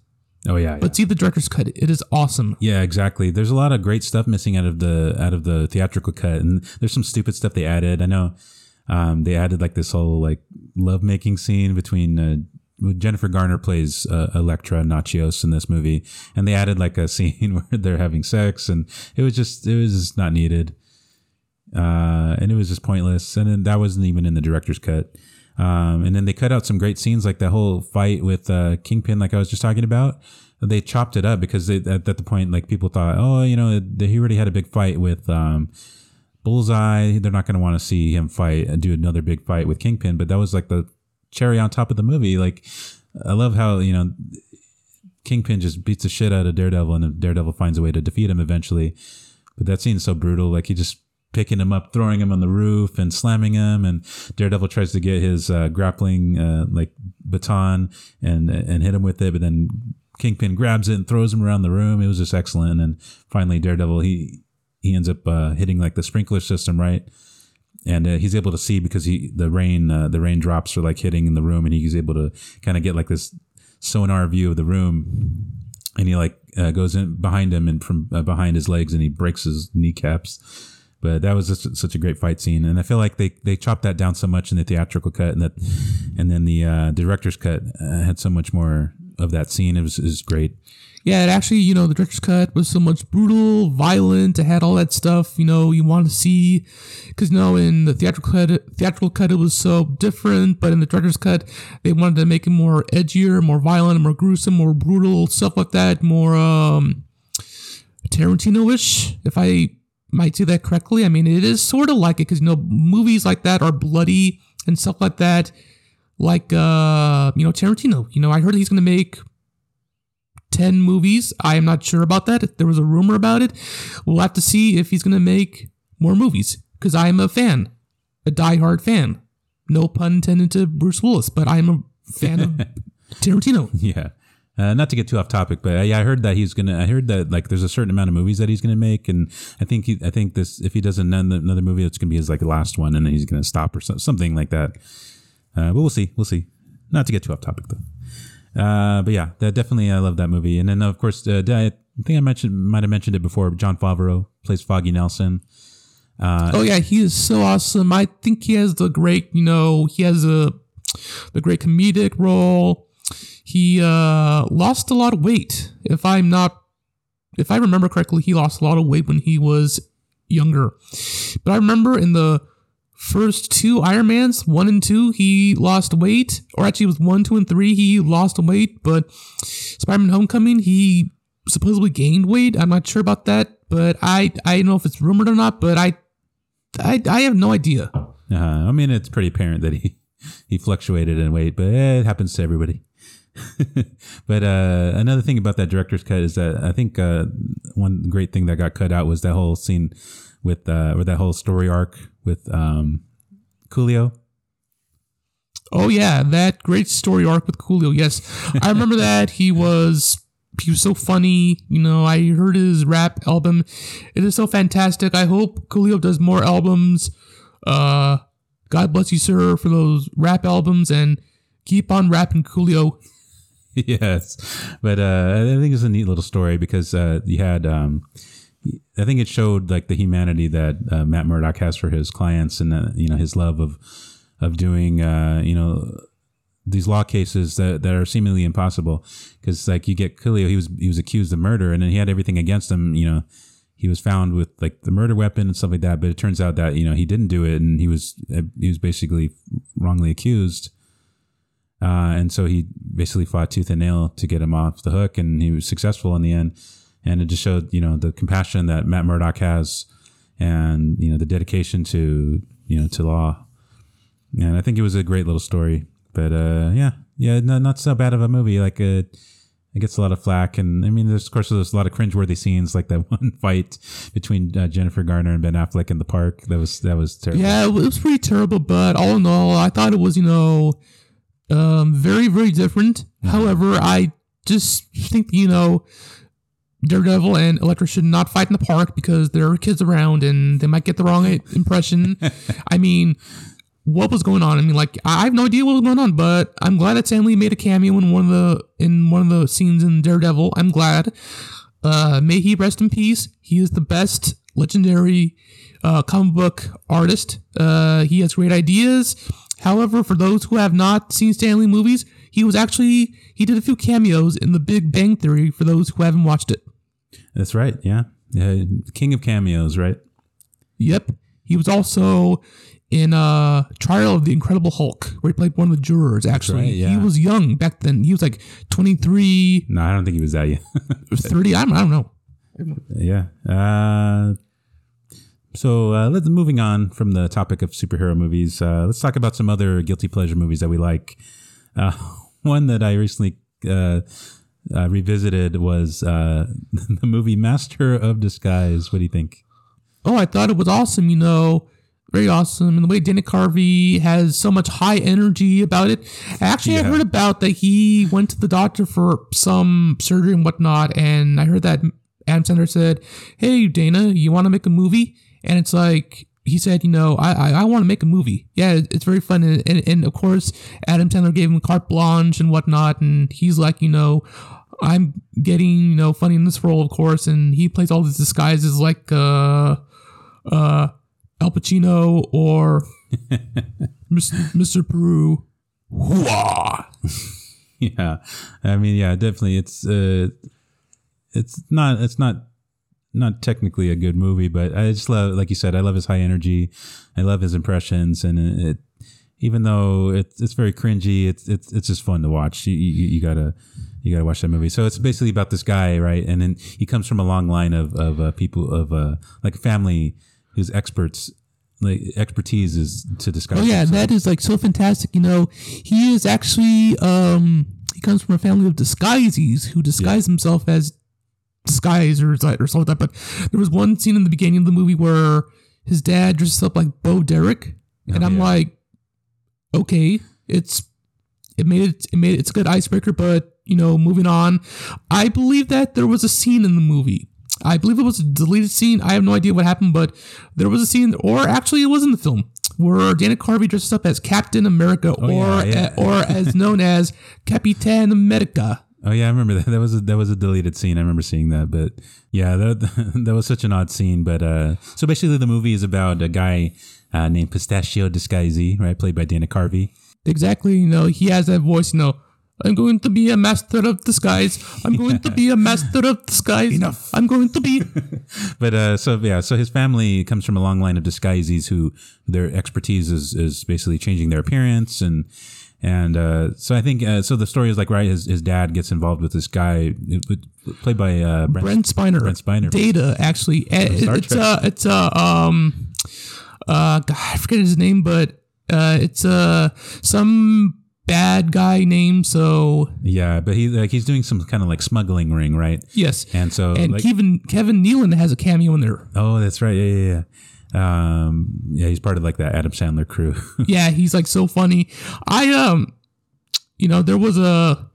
Oh yeah, yeah. But see the director's cut; it is awesome. Yeah, exactly. There's a lot of great stuff missing out of the out of the theatrical cut, and there's some stupid stuff they added. I know um, they added like this whole like love making scene between uh, Jennifer Garner plays uh, Elektra Natchios in this movie, and they added like a scene where they're having sex, and it was just it was just not needed, uh, and it was just pointless. And then that wasn't even in the director's cut. Um, and then they cut out some great scenes, like that whole fight with uh, Kingpin, like I was just talking about. they chopped it up because they, at, at the point like people thought, oh, you know, he already had a big fight with um, Bullseye. They're not going to want to see him fight and do another big fight with Kingpin. But that was like the cherry on top of the movie. Like I love how you know Kingpin just beats the shit out of Daredevil, and Daredevil finds a way to defeat him eventually. But that scene's so brutal. Like he just picking him up, throwing him on the roof, and slamming him. And Daredevil tries to get his uh, grappling uh, like baton and and hit him with it, but then Kingpin grabs it and throws him around the room. It was just excellent. And finally, Daredevil he he ends up uh, hitting like the sprinkler system, right? And uh, he's able to see because he the rain uh, the rain drops are like hitting in the room, and he's able to kind of get like this sonar view of the room. And he like uh, goes in behind him and from behind his legs, and he breaks his kneecaps. But that was just such a great fight scene, and I feel like they they chopped that down so much in the theatrical cut, and that, and then the uh, director's cut uh, had so much more of that scene. It was, was great. Yeah, it actually, you know, the director's cut was so much brutal, violent. It had all that stuff, you know, you want to see. Because, you know, in the theatrical cut, theatrical cut, it was so different. But in the director's cut, they wanted to make it more edgier, more violent, more gruesome, more brutal, stuff like that. More um, Tarantino-ish, if I might say that correctly. I mean, it is sort of like it because, you know, movies like that are bloody and stuff like that. Like, uh, you know, Tarantino. You know, I heard he's going to make 10 movies. I am not sure about that. There was a rumor about it. We'll have to see if he's going to make more movies because I am a fan, a diehard fan. No pun intended to Bruce Willis, but I am a fan of Tarantino. Yeah. Uh, not to get too off topic, but uh, yeah, I heard that he's gonna. I heard that like there's a certain amount of movies that he's gonna make, and I think he, I think this if he does another, another movie, it's gonna be his like last one, and then he's gonna stop or so, something like that. Uh, but we'll see, we'll see. Not to get too off topic though. Uh, but yeah, that definitely I love that movie, and then of course uh, I think I mentioned might have mentioned it before. Jon Favreau plays Foggy Nelson. Uh, oh yeah, he is so awesome. I think he has the great, you know, he has a the great comedic role. He uh, lost a lot of weight. If I'm not, if I remember correctly, he lost a lot of weight when he was younger. But I remember in the first two Ironmans, one and two, he lost weight, or actually it was one, two, and three, he lost weight. But Spider-Man: Homecoming, he supposedly gained weight. I'm not sure about that, but I I don't know if it's rumored or not. But I I, I have no idea. uh, I mean, it's pretty apparent that he he fluctuated in weight, but it happens to everybody. but uh, another thing about that director's cut is that I think uh, one great thing that got cut out was that whole scene with uh, or that whole story arc with um, Coolio. Oh yeah, that great story arc with Coolio. Yes, I remember that. He was he was so funny. You know, I heard his rap album. It is so fantastic. I hope Coolio does more albums. Uh, God bless you, sir, for those rap albums, and keep on rapping, Coolio. yes, but uh, I think it's a neat little story because uh, you had. Um, I think it showed like the humanity that uh, Matt Murdock has for his clients, and uh, you know his love of of doing uh, you know these law cases that, that are seemingly impossible. Because like you get Coolio, he was he was accused of murder, and then he had everything against him. You know, he was found with like the murder weapon and stuff like that. But it turns out that you know he didn't do it, and he was he was basically wrongly accused. Uh, and so he basically fought tooth and nail to get him off the hook, and he was successful in the end. And it just showed, you know, the compassion that Matt Murdock has, and you know, the dedication to you know to law. And I think it was a great little story. But uh, yeah, yeah, no, not so bad of a movie. Like uh, it gets a lot of flack, and I mean, there's of course there's a lot of cringeworthy scenes, like that one fight between uh, Jennifer Garner and Ben Affleck in the park. That was that was terrible. Yeah, it was pretty terrible, but all in all, I thought it was, you know, um, very, very different. However, I just think, you know, Daredevil and Elektra should not fight in the park because there are kids around and they might get the wrong impression. I mean, what was going on? I mean, like, I have no idea what was going on, but I'm glad that Stan Lee made a cameo in one of the in one of the scenes in Daredevil. I'm glad. Uh, may he rest in peace. He is the best legendary uh, comic book artist. Uh, he has great ideas. However, for those who have not seen Stan Lee movies, he was actually he did a few cameos in The Big Bang Theory. For those who haven't watched it, That's right. Yeah, yeah. King of cameos, right? yep, He was also in uh Trial of the Incredible Hulk, where he played one of the jurors. Actually, right, yeah. he was young back then. He was like 23, No, I don't think he was that young. 30. I don't, I don't know. yeah. Uh, so uh, let's moving on from the topic of superhero movies. Uh, let's talk about some other guilty pleasure movies that we like. Uh, one that I recently uh, uh, revisited was uh, the movie Master of Disguise. What do you think? Oh, I thought it was awesome. You know, very awesome. And the way Dana Carvey has so much high energy about it. Actually, I heard about that he went to the doctor for some surgery and whatnot. And I heard that Adam Sandler said, Hey, Dana, you want to make a movie? And it's like, he said, you know, I I, I want to make a movie. Yeah, it's very fun. And, and, and of course, Adam Sandler gave him carte blanche and whatnot. And he's like, you know, I'm getting, you know, funny in this role, of course. And he plays all these disguises like, uh, uh, Al Pacino or Mis- Mr. Peru. Hooah! yeah i mean yeah definitely it's uh it's not it's not not technically a good movie but i just love like you said i love his high energy. I love his impressions and it even though it's it's very cringy it's it's it's just fun to watch. You, you, you gotta you gotta watch that movie. So it's basically about this guy right? And then he comes from a long line of of uh, people of uh like a family who's experts like expertise is to disguise Oh yeah, that is like so fantastic. You know, he is actually um he comes from a family of disguises who disguise himself as disguisers or something like that. But there was one scene in the beginning of the movie where his dad dresses up like Bo Derek, oh, and Oh, I'm yeah. like, okay, it's it made it it made it, it's a good icebreaker. But you know, moving on, I believe that there was a scene in the movie. I believe it was a deleted scene. I have no idea what happened, but there was a scene, or actually, it was in the film where Dana Carvey dresses up as Captain America, or Oh, yeah, yeah. or as known as Capitan America. Oh yeah, I remember that. That was a, that was a deleted scene. I remember seeing that, but yeah, that that was such an odd scene. But uh, so basically, the movie is about a guy uh, named Pistachio Disguisey, right, played by Dana Carvey. Exactly, you know, he has that voice. You know, I'm going to be a master of disguise. I'm going to be a master of disguise. Enough. I'm going to be. But uh, so yeah, so his family comes from a long line of disguises who their expertise is is basically changing their appearance and. And uh, so I think uh, so. The story is like right. His, his dad gets involved with this guy, played by uh, Brent, Brent Spiner. Brent Spiner. Data actually. Eh, it's Trek. uh it's uh um uh God, I forget his name, but uh it's uh some bad guy name. So Yeah, but he like he's doing some kind of like smuggling ring, right? yes, And so and like, Kevin Kevin Nealon has a cameo in there. Oh, that's right. Yeah, yeah, yeah. Um, yeah, he's part of like that Adam Sandler crew. yeah, he's like so funny. I um, you know, there was a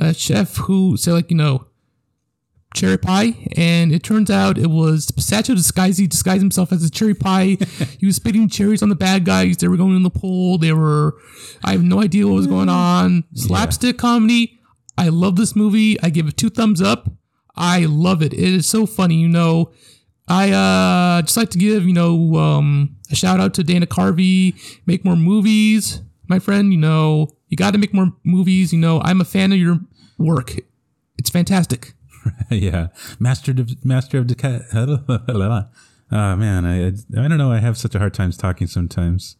a chef who said like you know cherry pie, and it turns out it was Pistachio disguised. He disguised himself as a cherry pie. he was spitting cherries on the bad guys. They were going in the pool. They were. I have no idea what was going on. Slapstick comedy. I love this movie. I give it two thumbs up. I love it. It is so funny. You know, I uh just like to give you know um a shout out to Dana Carvey. Make more movies, my friend. You know, you got to make more movies. You know, I'm a fan of your work. It's fantastic. yeah, master of master of the. Oh man, I, I I don't know. I have such a hard time talking sometimes.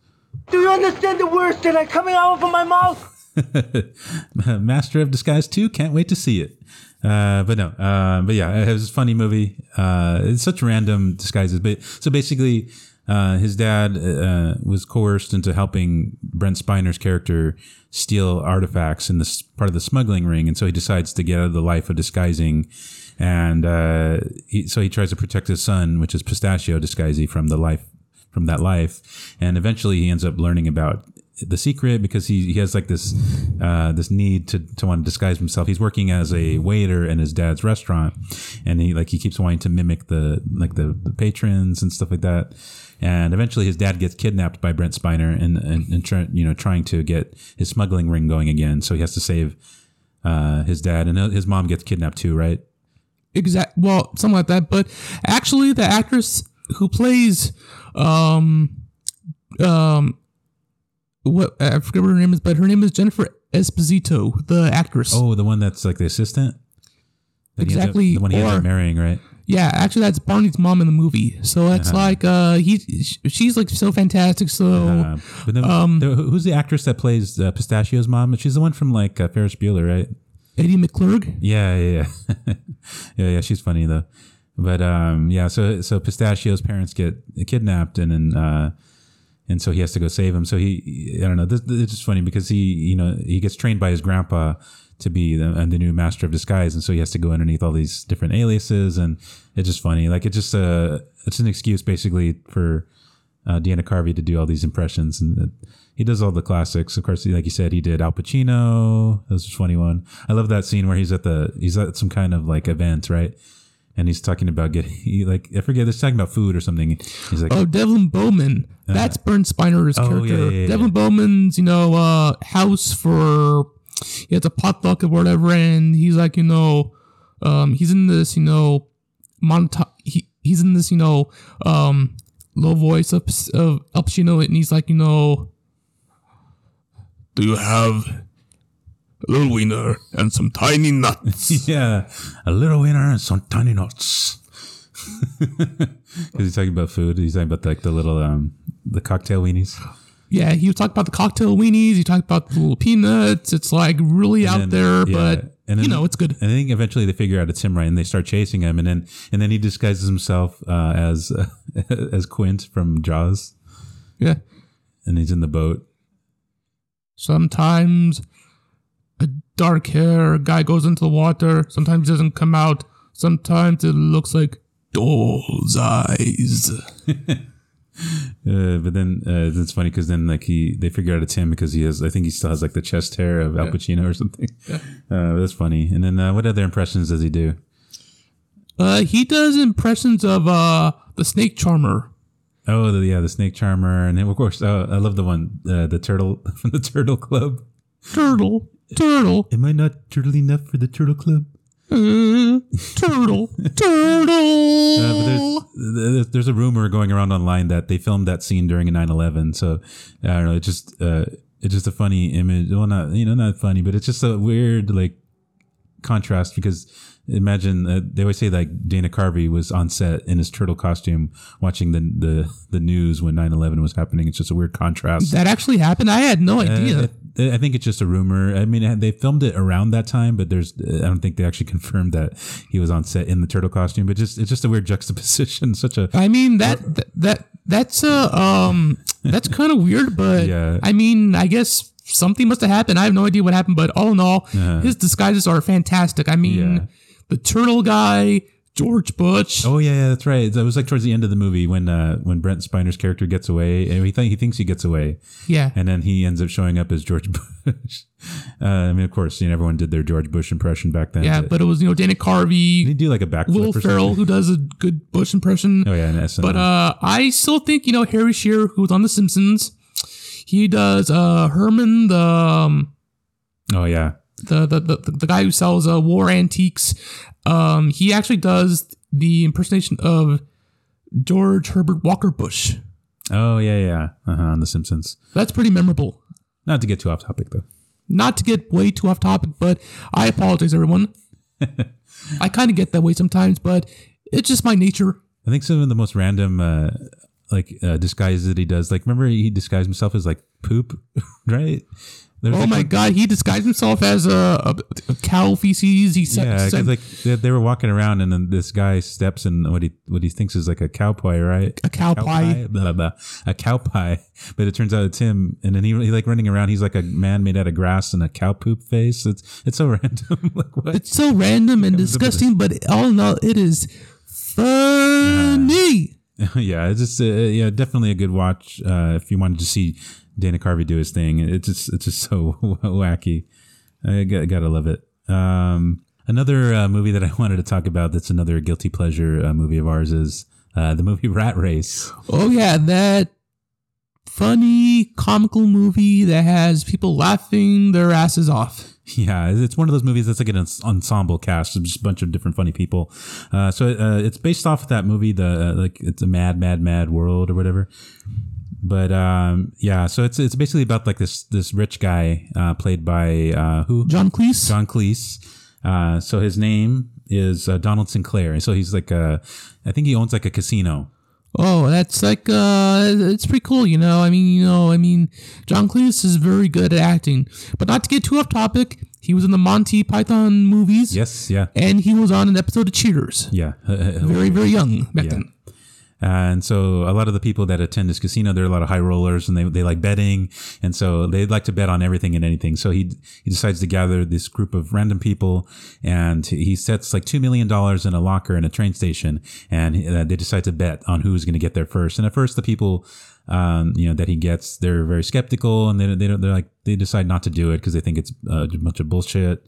Do you understand the words that are coming out of my mouth? Master of Disguise 2. Can't wait to see it. Uh, but no, uh, but yeah, it was a funny movie. Uh, it's such random disguises. But so basically, uh, his dad uh, was coerced into helping Brent Spiner's character steal artifacts in this part of the smuggling ring, and so he decides to get out of the life of disguising. And uh, he, so he tries to protect his son, which is Pistachio Disguisey, from the life from that life. And eventually, he ends up learning about the secret because he, he has like this uh, this need to, to want to disguise himself. He's working as a waiter in his dad's restaurant, and he like he keeps wanting to mimic the like the, the patrons and stuff like that. And eventually, his dad gets kidnapped by Brent Spiner and and, and try, you know trying to get his smuggling ring going again. So he has to save uh, his dad, and his mom gets kidnapped too, right? Exact. Well, something like that. But actually, the actress who plays um um what I forget what her name is, but her name is Jennifer Esposito, the actress. Oh, the one that's like the assistant. That ends up- Exactly, the one he ends up marrying, right? Yeah, actually, that's Barney's mom in the movie. So it's like uh, he, she's like so fantastic. So Uh, but then, Um, there- who's the actress that plays uh, Pistachio's mom? She's the one from like uh, Ferris Bueller, right? Edie McClurg. Yeah, yeah, yeah, yeah, yeah. She's funny though. But um, yeah. So so Pistachio's parents get kidnapped, and then uh, and so he has to go save him. So he, I don't know. This, it's just funny because he, you know, he gets trained by his grandpa to be the, uh, the new master of disguise, and so he has to go underneath all these different aliases, and it's just funny. Like it's just a, it's an excuse basically for uh, Dana Carvey to do all these impressions, and it, he does all the classics. Of course, like you said, he did Al Pacino. That was a funny one. I love that scene where he's at the he's at some kind of like event, right? And he's talking about getting like I forget. They're talking about food or something. He's like, Oh, Devlin Bowman. That's Brent Spiner's oh, character. yeah, yeah, yeah, Devlin Bowman's, you know, uh, house for he has a potluck or whatever, and he's like, you know, um, he's in this, you know, monta- he he's in this, you know, um, low voice of of Al Pacino, and he's like, you know, do you have a little wiener and some tiny nuts? yeah, a little winner and some tiny nuts. Because he's talking about food. He's talking about like the little um the cocktail weenies. yeah, he was talking about the cocktail weenies. He talked about the little peanuts. It's like really out then- there, yeah, but and then- you know, it's good. And I think eventually they figure out it's him, right? And they start chasing him, and then and then he disguises himself uh, as as Quint from Jaws, Yeah. and he's in the boat. Sometimes a dark hair guy goes into the water. Sometimes he doesn't come out. Sometimes it looks like doll's eyes. Uh, but then uh, it's funny because then like he they figure out it's him because he has I think he still has like the chest hair of Al Pacino or something. Uh, that's funny. And then uh, what other impressions does he do? Uh, he does impressions of uh the snake charmer. Oh, the, yeah, the snake charmer, and then of course I love the one uh, the turtle from the Turtle Club. Turtle, turtle, Am I not turtle enough for the Turtle Club? uh, turtle, turtle. Uh, but there's, there's a rumor going around online that they filmed that scene during a 9/11. So I don't know. It's just uh, it's just a funny image. Well, not you know not funny, but it's just a weird like contrast because imagine uh, they always say like Dana Carvey was on set in his turtle costume watching the the the news when 9/11 was happening. It's just a weird contrast. that actually happened. I had no idea. I think it's just a rumor. I mean, they filmed it around that time, but there's I don't think they actually confirmed that he was on set in the turtle costume. But just it's just a weird juxtaposition. Such a I mean that that, that that's uh um that's kind of weird, but Yeah. I mean I guess something must have happened. I have no idea what happened, but all in all, his disguises are fantastic. I mean, Uh-huh. Yeah. the turtle guy, George Bush. Oh yeah, yeah, that's right. It was like towards the end of the movie when uh, when Brent Spiner's character gets away, and he think he thinks he gets away, Yeah, and then he ends up showing up as George Bush. Uh, I mean, of course, you know, everyone did their George Bush impression back then. yeah, but it was you know Dana Carvey, he do like a backflip Will Ferrell, who does a good Bush impression. Oh yeah, in SNL. But uh, I still think you know Harry Shearer, who's on The Simpsons. He does uh Herman the um, oh yeah, the the, the the guy who sells uh, war antiques. Um, he actually does the impersonation of George Herbert Walker Bush. oh yeah, yeah, uh-huh, on The Simpsons. That's pretty memorable. Not to get too off topic though. Not to get way too off topic, but I apologize, everyone. I kind of get that way sometimes, but it's just my nature. I think some of the most random uh like uh, disguises that he does. Like remember he disguised himself as like poop, right? There was, Oh like, my god, he disguised himself as a, a, a cow feces. He said, Yeah, because like they, they were walking around, and then this guy steps in what he what he thinks is like a cow pie, right? a cow pie. blah, blah, blah, a cow pie. But it turns out it's him, and then he, he like running around. He's like a man made out of grass and a cow poop face. It's it's so random. like what? It's so random and disgusting, but all in all, it is funny. yeah, it's just uh, yeah, definitely a good watch uh, if you wanted to see Dana Carvey do his thing. It's just it's just so wacky. I got, gotta love it. Um, another uh, movie that I wanted to talk about that's another guilty pleasure uh, movie of ours is uh, the movie Rat Race. Oh yeah, that funny comical movie that has people laughing their asses off. Yeah, it's one of those movies that's like an ensemble cast, just a bunch of different funny people. Uh, so uh, it's based off of that movie, the uh, like it's a mad, mad, mad world or whatever. But um, yeah, so it's it's basically about like this this rich guy uh, played by uh, who John Cleese. John Cleese. Uh, so his name is uh, Donald Sinclair, and so he's like uh, I think he owns like a casino. Oh, that's like uh it's pretty cool, you know. I mean, you know, I mean, John Cleese is very good at acting. But not to get too off topic, he was in the Monty Python movies. Yes, yeah, And he was on an episode of Cheaters. yeah. Very, very young back Yeah. then. And so a lot of the people that attend this casino, they're a lot of high rollers and they, they like betting. And so they like to bet on everything and anything. So he, he decides to gather this group of random people and he sets like $2 million in a locker in a train station. And uh, they decide to bet on who's going to get there first. And at first the people, um, you know, that he gets, they're very skeptical and they, they don't, they're like, they decide not to do it because they think it's uh, a bunch of bullshit.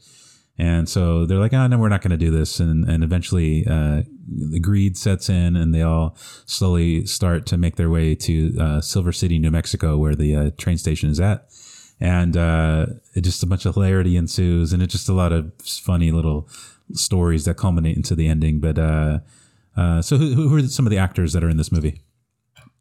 And so they're like, oh, no, we're not going to do this. And, and eventually, uh, the greed sets in and they all slowly start to make their way to, uh, Silver City, New Mexico, where the, uh, train station is at. And, uh, it just a bunch of hilarity ensues and it's just a lot of funny little stories that culminate into the ending. But, uh, uh, so who, who are some of the actors that are in this movie?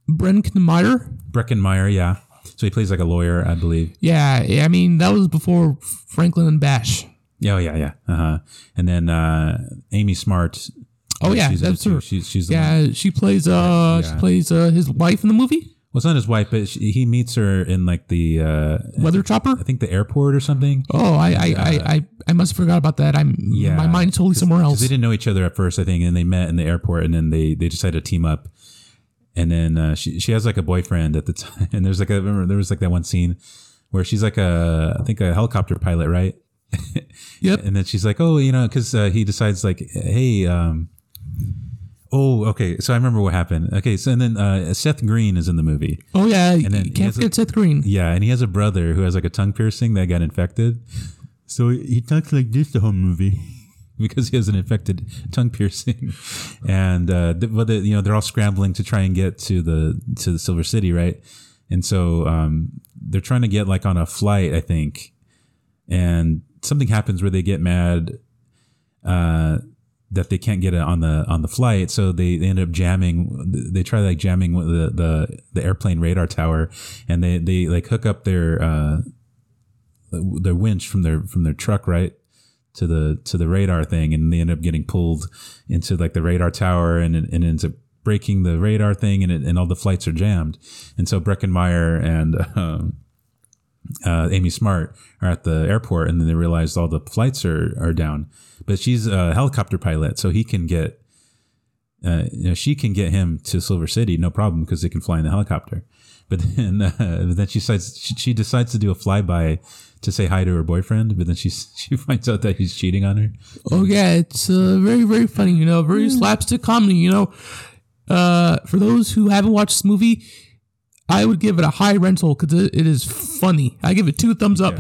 Brendan Meyer. Breckin Meyer, yeah. So he plays like a lawyer, I believe. Yeah, yeah, I mean, that was before Franklin and Bash. Oh yeah, yeah. Uh huh. And then uh, Amy Smart. Oh, uh, yeah, she's that's her. She's she's the one. Yeah, she plays uh she plays uh his wife in the movie. Well, it's not his wife, but she, he meets her in like the uh, Weather Chopper. I think the airport or something. Oh, I I, I, I, I must have forgot about that. I'm Yeah, my mind's totally somewhere else. They didn't know each other at first, I think, and they met in the airport, and then they they decided to team up. And then uh, she she has like a boyfriend at the time, and there's like a remember there was like that one scene where she's like a I think a helicopter pilot, right? Yep. And then she's like, oh, you know, because uh, he decides like, hey, um, oh, okay. So I remember what happened. Okay, so and then uh, Seth Green is in the movie. Oh yeah, then you he can't has a- forget Seth Green. Yeah, and he has a brother who has like a tongue piercing that got infected. So he talks like this the whole movie because he has an infected tongue piercing, and uh, th- but the, you know they're all scrambling to try and get to the to the Silver City, right? And so um, they're trying to get like on a flight, I think, and something happens where they get mad uh, that they can't get it on the on the flight, so they, they end up jamming. They try like jamming the, the the airplane radar tower, and they they like hook up their uh, their winch from their from their truck right to the to the radar thing, and they end up getting pulled into like the radar tower, and and ends up breaking the radar thing, and it, and all the flights are jammed, and so Breckin Meyer and um, uh, Amy Smart are at the airport, and then they realize all the flights are are down. But she's a helicopter pilot, so he can get, uh, you know, she can get him to Silver City, no problem, because they can fly in the helicopter. But then, uh, but then she decides she, she decides to do a flyby to say hi to her boyfriend. But then she she finds out that he's cheating on her. Oh yeah, it's uh, very very funny. You know, very slapstick comedy. You know, uh, for those who haven't watched this movie, I would give it a high rental because it, it is funny. I give it two thumbs up.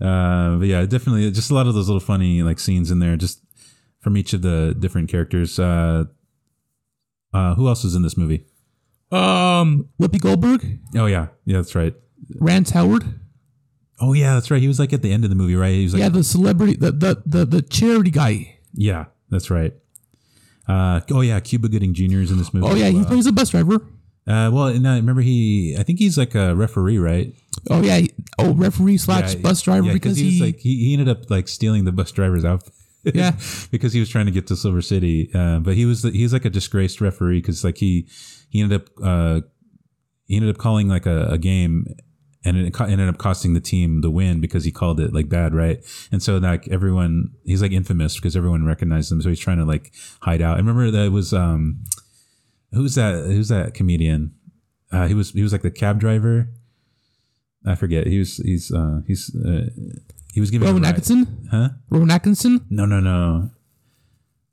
Yeah. Uh, but yeah, definitely just a lot of those little funny like scenes in there, just from each of the different characters. Uh, uh, who else is in this movie? Um, Whoopi Goldberg, Oh yeah, yeah, that's right. Rance Howard. Oh yeah, that's right. He was like at the end of the movie, right? He was like, yeah, the celebrity, the the the, the charity guy. yeah, that's right. Uh, oh yeah, Cuba Gooding Jr. is in this movie. Oh yeah, he plays a bus driver. Uh, well, and I remember he. I think he's like a referee, right? Oh yeah, oh referee slash Yeah, bus driver yeah, because he, he, like he, he ended up like stealing the bus driver's outfit. Yeah. because he was trying to get to Silver City. Uh, but he was he's like a disgraced referee because like he he ended up uh, he ended up calling like a, a game. And it co- ended up costing the team the win because he called it like bad, right? And so like everyone, he's like infamous because everyone recognized him. So he's trying to like hide out. I remember that it was um, who's that? Who's that comedian? Uh, he was he was like the cab driver. I forget. He was he's uh he's uh, he was giving Rowan Atkinson. Huh? Rowan Atkinson. No, no, no.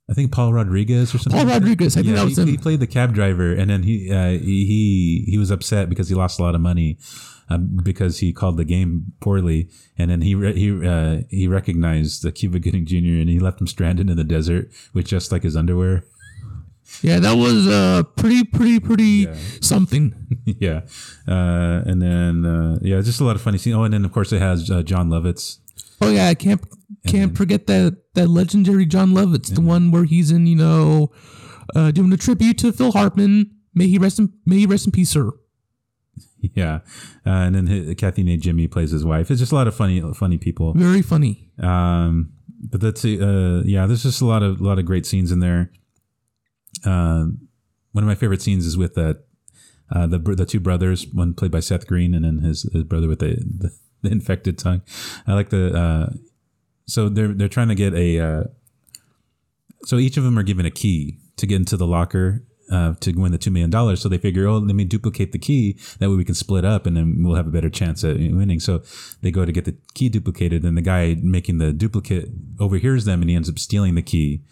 I think Paul Rodriguez or something. Paul Rodriguez. I think yeah, that was he, him. he played the cab driver, and then he uh, he he he was upset because he lost a lot of money um, because he called the game poorly, and then he re- he uh, he recognized the Cuba Gooding Jr. and he left him stranded in the desert with just like his underwear. Yeah, that was uh pretty pretty pretty something. yeah, uh, and then uh, yeah, just a lot of funny scenes. Oh, and then of course it has uh, Jon Lovitz. Oh yeah, I can't can't forget that that legendary Jon Lovitz, the one where he's in you know uh, doing a tribute to Phil Hartman. May he rest in may he rest in peace, sir. Yeah, uh, and then hi Kathy Najimy plays his wife. It's just a lot of funny funny people. Very funny. Um, but that's uh, yeah. There's just a lot of a lot of great scenes in there. Uh, one of my favorite scenes is with that uh, the the two brothers, one played by Seth Green, and then his, his brother with the, the, the infected tongue. I like the uh, so they're they're trying to get a uh, so each of them are given a key to get into the locker. Uh, to win the two million dollars, so they figure, oh, let me duplicate the key. That way we can split up, and then we'll have a better chance at winning. So they go to get the key duplicated, and the guy making the duplicate overhears them, and he ends up stealing the key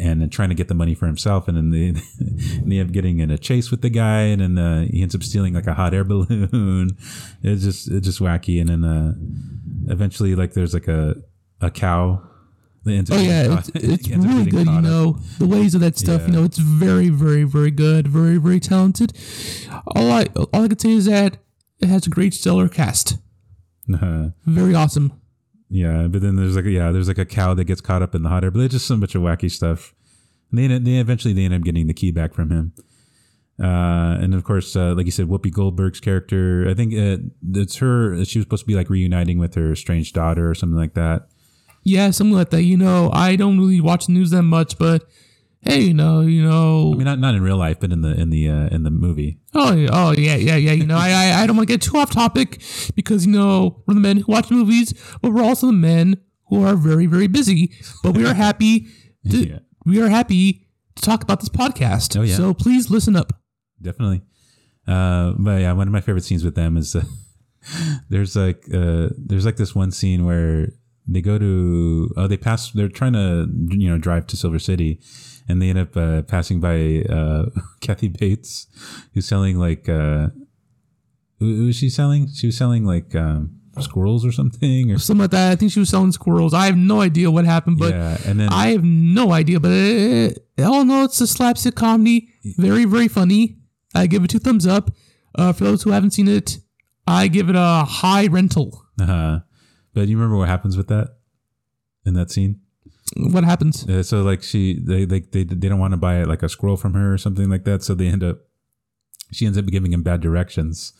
and then trying to get the money for himself. And then they, and they end up getting in a chase with the guy, and then uh, he ends up stealing like a hot air balloon. It's just it's just wacky. And then uh, eventually, like there's like a a cow. That ends up Oh yeah, it's, it's really good. You up. know the ways of that stuff. You know it's very, very, very good. Very, very talented. All I all I can say is that it has a great stellar cast. Very awesome. yeah, but then there's like yeah, there's like a cow that gets caught up in the hot air, but it's just so much of wacky stuff. And they, they eventually they end up getting the key back from him. Uh, and of course, uh, like you said, Whoopi Goldberg's character, I think uh, it's her. She was supposed to be like reuniting with her estranged daughter or something like that. Yeah, something like that. You know, I don't really watch the news that much, but hey, you know, you know, I mean, not not in real life, but in the in the uh, in the movie. Oh, yeah, oh yeah, yeah, yeah. You know, I, I, I don't want to get too off topic because you know we're the men who watch movies, but we're also the men who are very, very busy. But we are happy. To, Yeah. We are happy to talk about this podcast. Oh, yeah. So please listen up. definitely. Uh, but yeah, one of my favorite scenes with them is uh, there's like uh, there's like this one scene where they go to oh they pass they're trying to you know drive to Silver City, and they end up uh, passing by uh, Kathy Bates, who's selling like uh, who, was she selling? She was selling like um, squirrels or something or Something like that. I think she was selling squirrels. I have no idea what happened, but yeah, and then I have no idea. But it, all no, it's a slapstick comedy. Very, very funny. I give it two thumbs up. Uh, for those who haven't seen it, I give it a high rental. uh, but you remember what happens with that in that scene? What happens? Uh, so like she they like they, they don't want to buy like a squirrel from her or something like that so they end up she ends up giving him bad directions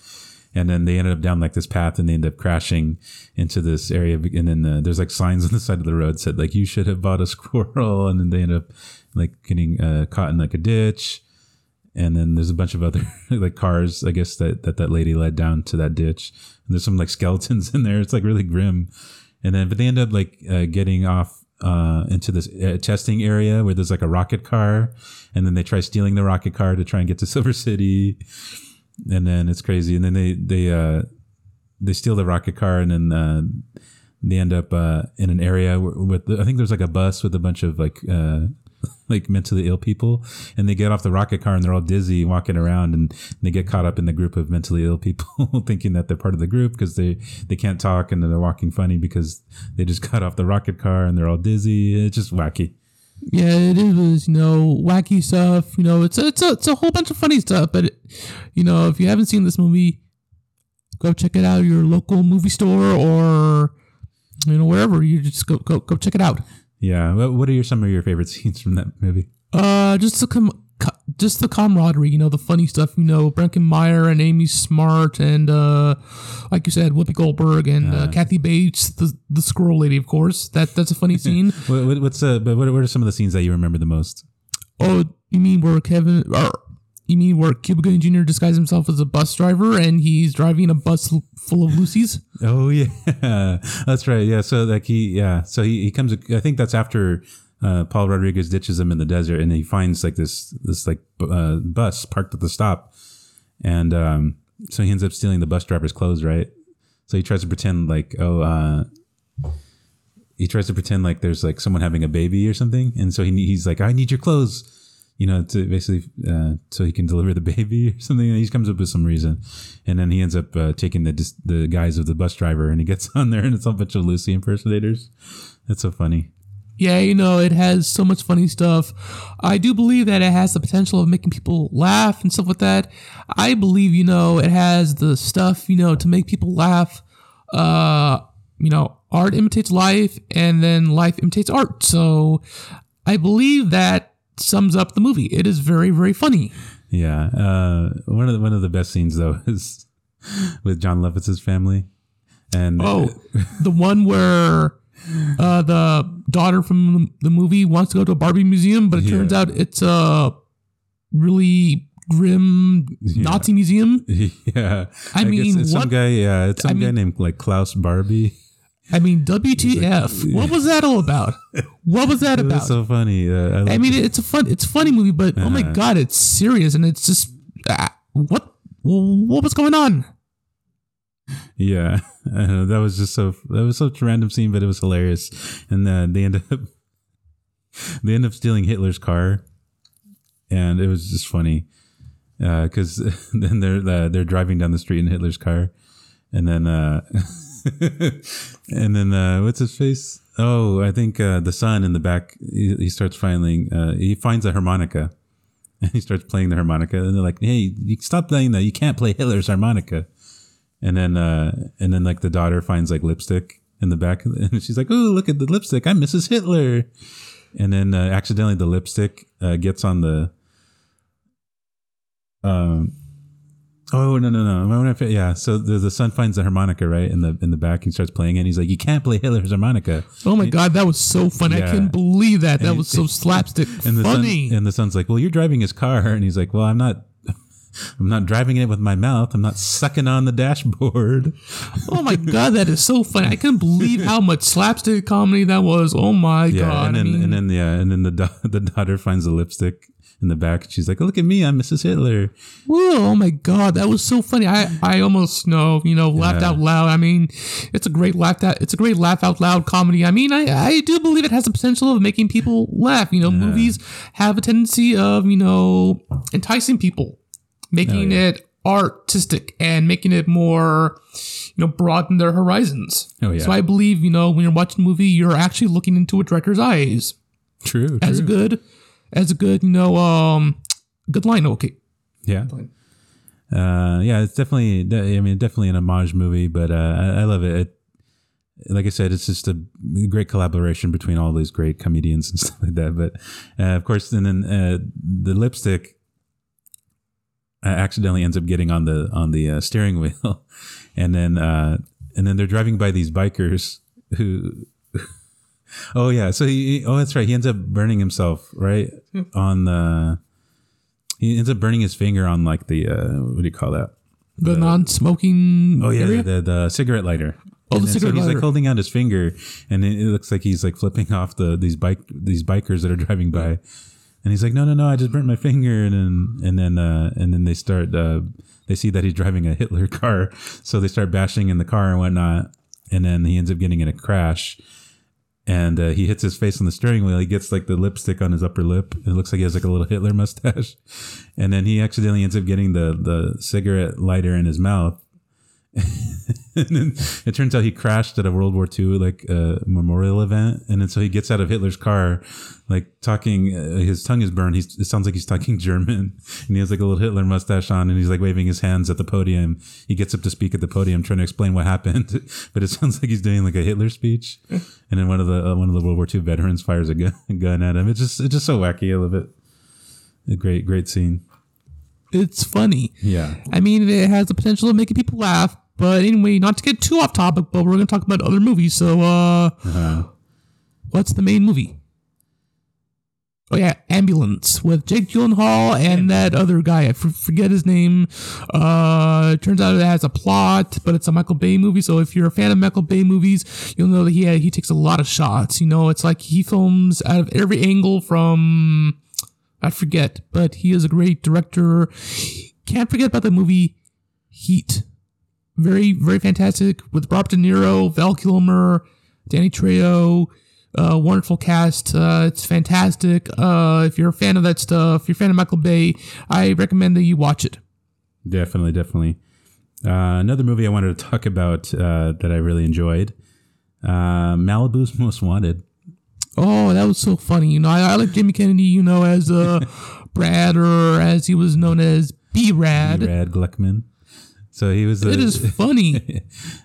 and then they ended up down like this path and they end up crashing into this area and then uh, there's like signs on the side of the road said like you should have bought a squirrel and then they end up like getting uh, caught in like a ditch and then there's a bunch of other like cars i guess that, that that lady led down to that ditch. And there's some like skeletons in there. It's like really grim. And then but they end up like uh, getting off uh, into this uh, testing area where there's like a rocket car. And then they try stealing the rocket car to try and get to silver city. And then it's crazy. And then they they uh they steal the rocket car. And then uh they end up uh in an area where, with i think there's like a bus with a bunch of like uh like mentally ill people and they get off the rocket car and they're all dizzy walking around and they get caught up in the group of mentally ill people thinking that they're part of the group because they they can't talk and they're walking funny because they just got off the rocket car and they're all dizzy it's just wacky Yeah, it is. You know, wacky stuff. You know, it's a, it's a it's a whole bunch of funny stuff. But you know, if you haven't seen this movie, go check it out your local movie store or you know wherever. You just go go go check it out. Yeah what, what are your some of your favorite scenes from that movie Uh, just the com- co- just the camaraderie. You know, the funny stuff. You know, Meyer and Amy Smart and uh, like you said, Whoopi Goldberg and uh, Kathy Bates, the the squirrel lady, of course. That that's a funny scene. what, what, what's uh but what, what are some of the scenes that you remember the most Oh, you mean where Kevin or you mean where Gooding Jr. disguised himself as a bus driver and he's driving a bus full of Lucy's? Oh yeah, that's right. Yeah, so like he, yeah, so he, he comes. I think that's after uh, Paul Rodriguez ditches him in the desert, and he finds like this this like uh, bus parked at the stop, and um, so he ends up stealing the bus driver's clothes, right? So he tries to pretend like oh, uh, he tries to pretend like there's like someone having a baby or something, and so he he's like I need your clothes. You know, to basically, uh, so he can deliver the baby or something. And he comes up with some reason, and then he ends up uh, taking the the guise of the bus driver, and he gets on there, and it's a bunch of Lucy impersonators. That's so funny. Yeah, you know, it has so much funny stuff. I do believe that it has the potential of making people laugh and stuff like that. I believe, you know, it has the stuff, you know, to make people laugh. Uh, you know, art imitates life and then life imitates art. So I believe that sums up the movie. It is very, very funny. Yeah, uh, one of the, one of the best scenes though is with Jon Lovitz's family, and Oh, the one where uh, the daughter from the movie wants to go to a Barbie museum, but it turns out it's a really grim Nazi museum. yeah. I guess mean, it's some guy. Yeah, it's some I guy mean- named like Klaus Barbie. I mean, WTF? What was that all about? What was that about? was so funny. Uh, I mean, it's a fun, it's a funny movie, but oh my Uh-huh. god, it's serious and it's just ah, what what was going on? Yeah, I know, that was just so that was such a random scene, but it was hilarious. And uh, they end up they end up stealing Hitler's car, and it was just funny because then they're uh, they're driving down the street in Hitler's car, and then uh, and then uh, what's his face? Oh, I think uh, the son in the back he, he starts finding uh, he finds a harmonica. And he starts playing the harmonica, and they're like, "Hey, stop playing that! You can't play Hitler's harmonica." And then, uh, and then like the daughter finds like lipstick in the back, and she's like, "Oh, look at the lipstick! I'm Mrs. Hitler." And then uh, accidentally the lipstick uh, gets on the. Um. Oh no no no! I wonder if it- yeah. So the, the son finds the harmonica right in the in the back and starts playing it. And he's like, "You can't play Hitler's harmonica." Oh my god, that was so funny! I Yeah. couldn't believe that. That And- was so slapstick And the funny. son and the son's like, "Well, you're driving his car," and he's like, "Well, I'm not." I'm not driving it with my mouth. I'm not sucking on the dashboard. oh my god, that is so funny! I couldn't believe how much slapstick comedy that was. Oh my Yeah, god! and then I mean, and then yeah, and then the da- the daughter finds the lipstick in the back. She's like, "Look at me, I'm Mrs. Hitler." Whoa, oh my god, that was so funny. I I almost know, you know, laughed Yeah. out loud. I mean, it's a great laugh out it's a great laugh out loud comedy. I mean, I I do believe it has the potential of making people laugh. You know, movies have a tendency of, you know, enticing people, making Oh, yeah. it artistic and making it more you know, broaden their horizons. Oh, yeah. So I believe, you know, when you're watching a movie, you're actually looking into a director's eyes True. as true. good, as a good, you know, um, good line. Okay. Yeah. Uh, yeah, it's definitely. I mean, definitely an homage movie, but uh, I, I love it. it. Like I said, it's just a great collaboration between all these great comedians and stuff like that. But uh, of course, and then uh, the lipstick uh, accidentally ends up getting on the on the uh, steering wheel, and then uh, and then they're driving by these bikers who. Oh yeah, so he. Oh, that's right. He ends up burning himself right on the. He ends up burning his finger on like the uh, what do you call that? The non-smoking Oh yeah, the, the cigarette lighter. Oh, the And cigarette so he's like holding out his finger, and it, it looks like he's like flipping off the these bike these bikers that are driving by, and he's like, no, no, no, I just burnt my finger, and then and then uh, and then they start uh, they see that he's driving a Hitler car, so they start bashing in the car and whatnot, and then he ends up getting in a crash. And uh, he hits his face on the steering wheel. He gets like the lipstick on his upper lip. It looks like he has like a little Hitler mustache. And then he accidentally ends up getting the the cigarette lighter in his mouth. and then it turns out he crashed at a World War II like uh, memorial event, and then so he gets out of Hitler's car, like talking. Uh, his tongue is burned. He's, it sounds like he's talking German, and he has like a little Hitler mustache on, and he's like waving his hands at the podium. He gets up to speak at the podium, trying to explain what happened, but it sounds like he's doing like a Hitler speech. And then one of the uh, one of the World War II veterans fires a gun, gun at him. It's just it's just so wacky. I love it. A great great scene. It's funny. Yeah. I mean, it has the potential of making people laugh. But anyway, not to get too off topic, but we're going to talk about other movies. So, uh, Uh-huh. what's the main movie? Oh yeah, Ambulance with Jake Gyllenhaal and that other guy. I f- forget his name. Uh, it turns out it has a plot, but it's a Michael Bay movie. So if you're a fan of Michael Bay movies, you'll know that he he takes a lot of shots. You know, it's like he films out of every angle from I forget, but he is a great director. Can't forget about the movie Heat. Very, very fantastic with Robert De Niro, Val Kilmer, Danny Trejo. Uh, wonderful cast. Uh, it's fantastic. Uh, if you're a fan of that stuff, if you're a fan of Michael Bay, I recommend that you watch it. Definitely, definitely. Uh, another movie I wanted to talk about uh, that I really enjoyed uh, Malibu's Most Wanted. Oh, that was so funny. You know, I, I like Jamie Kennedy, you know, as uh, Brad or as he was known as B Rad. Brad Gluckman. So he was. It the- is funny.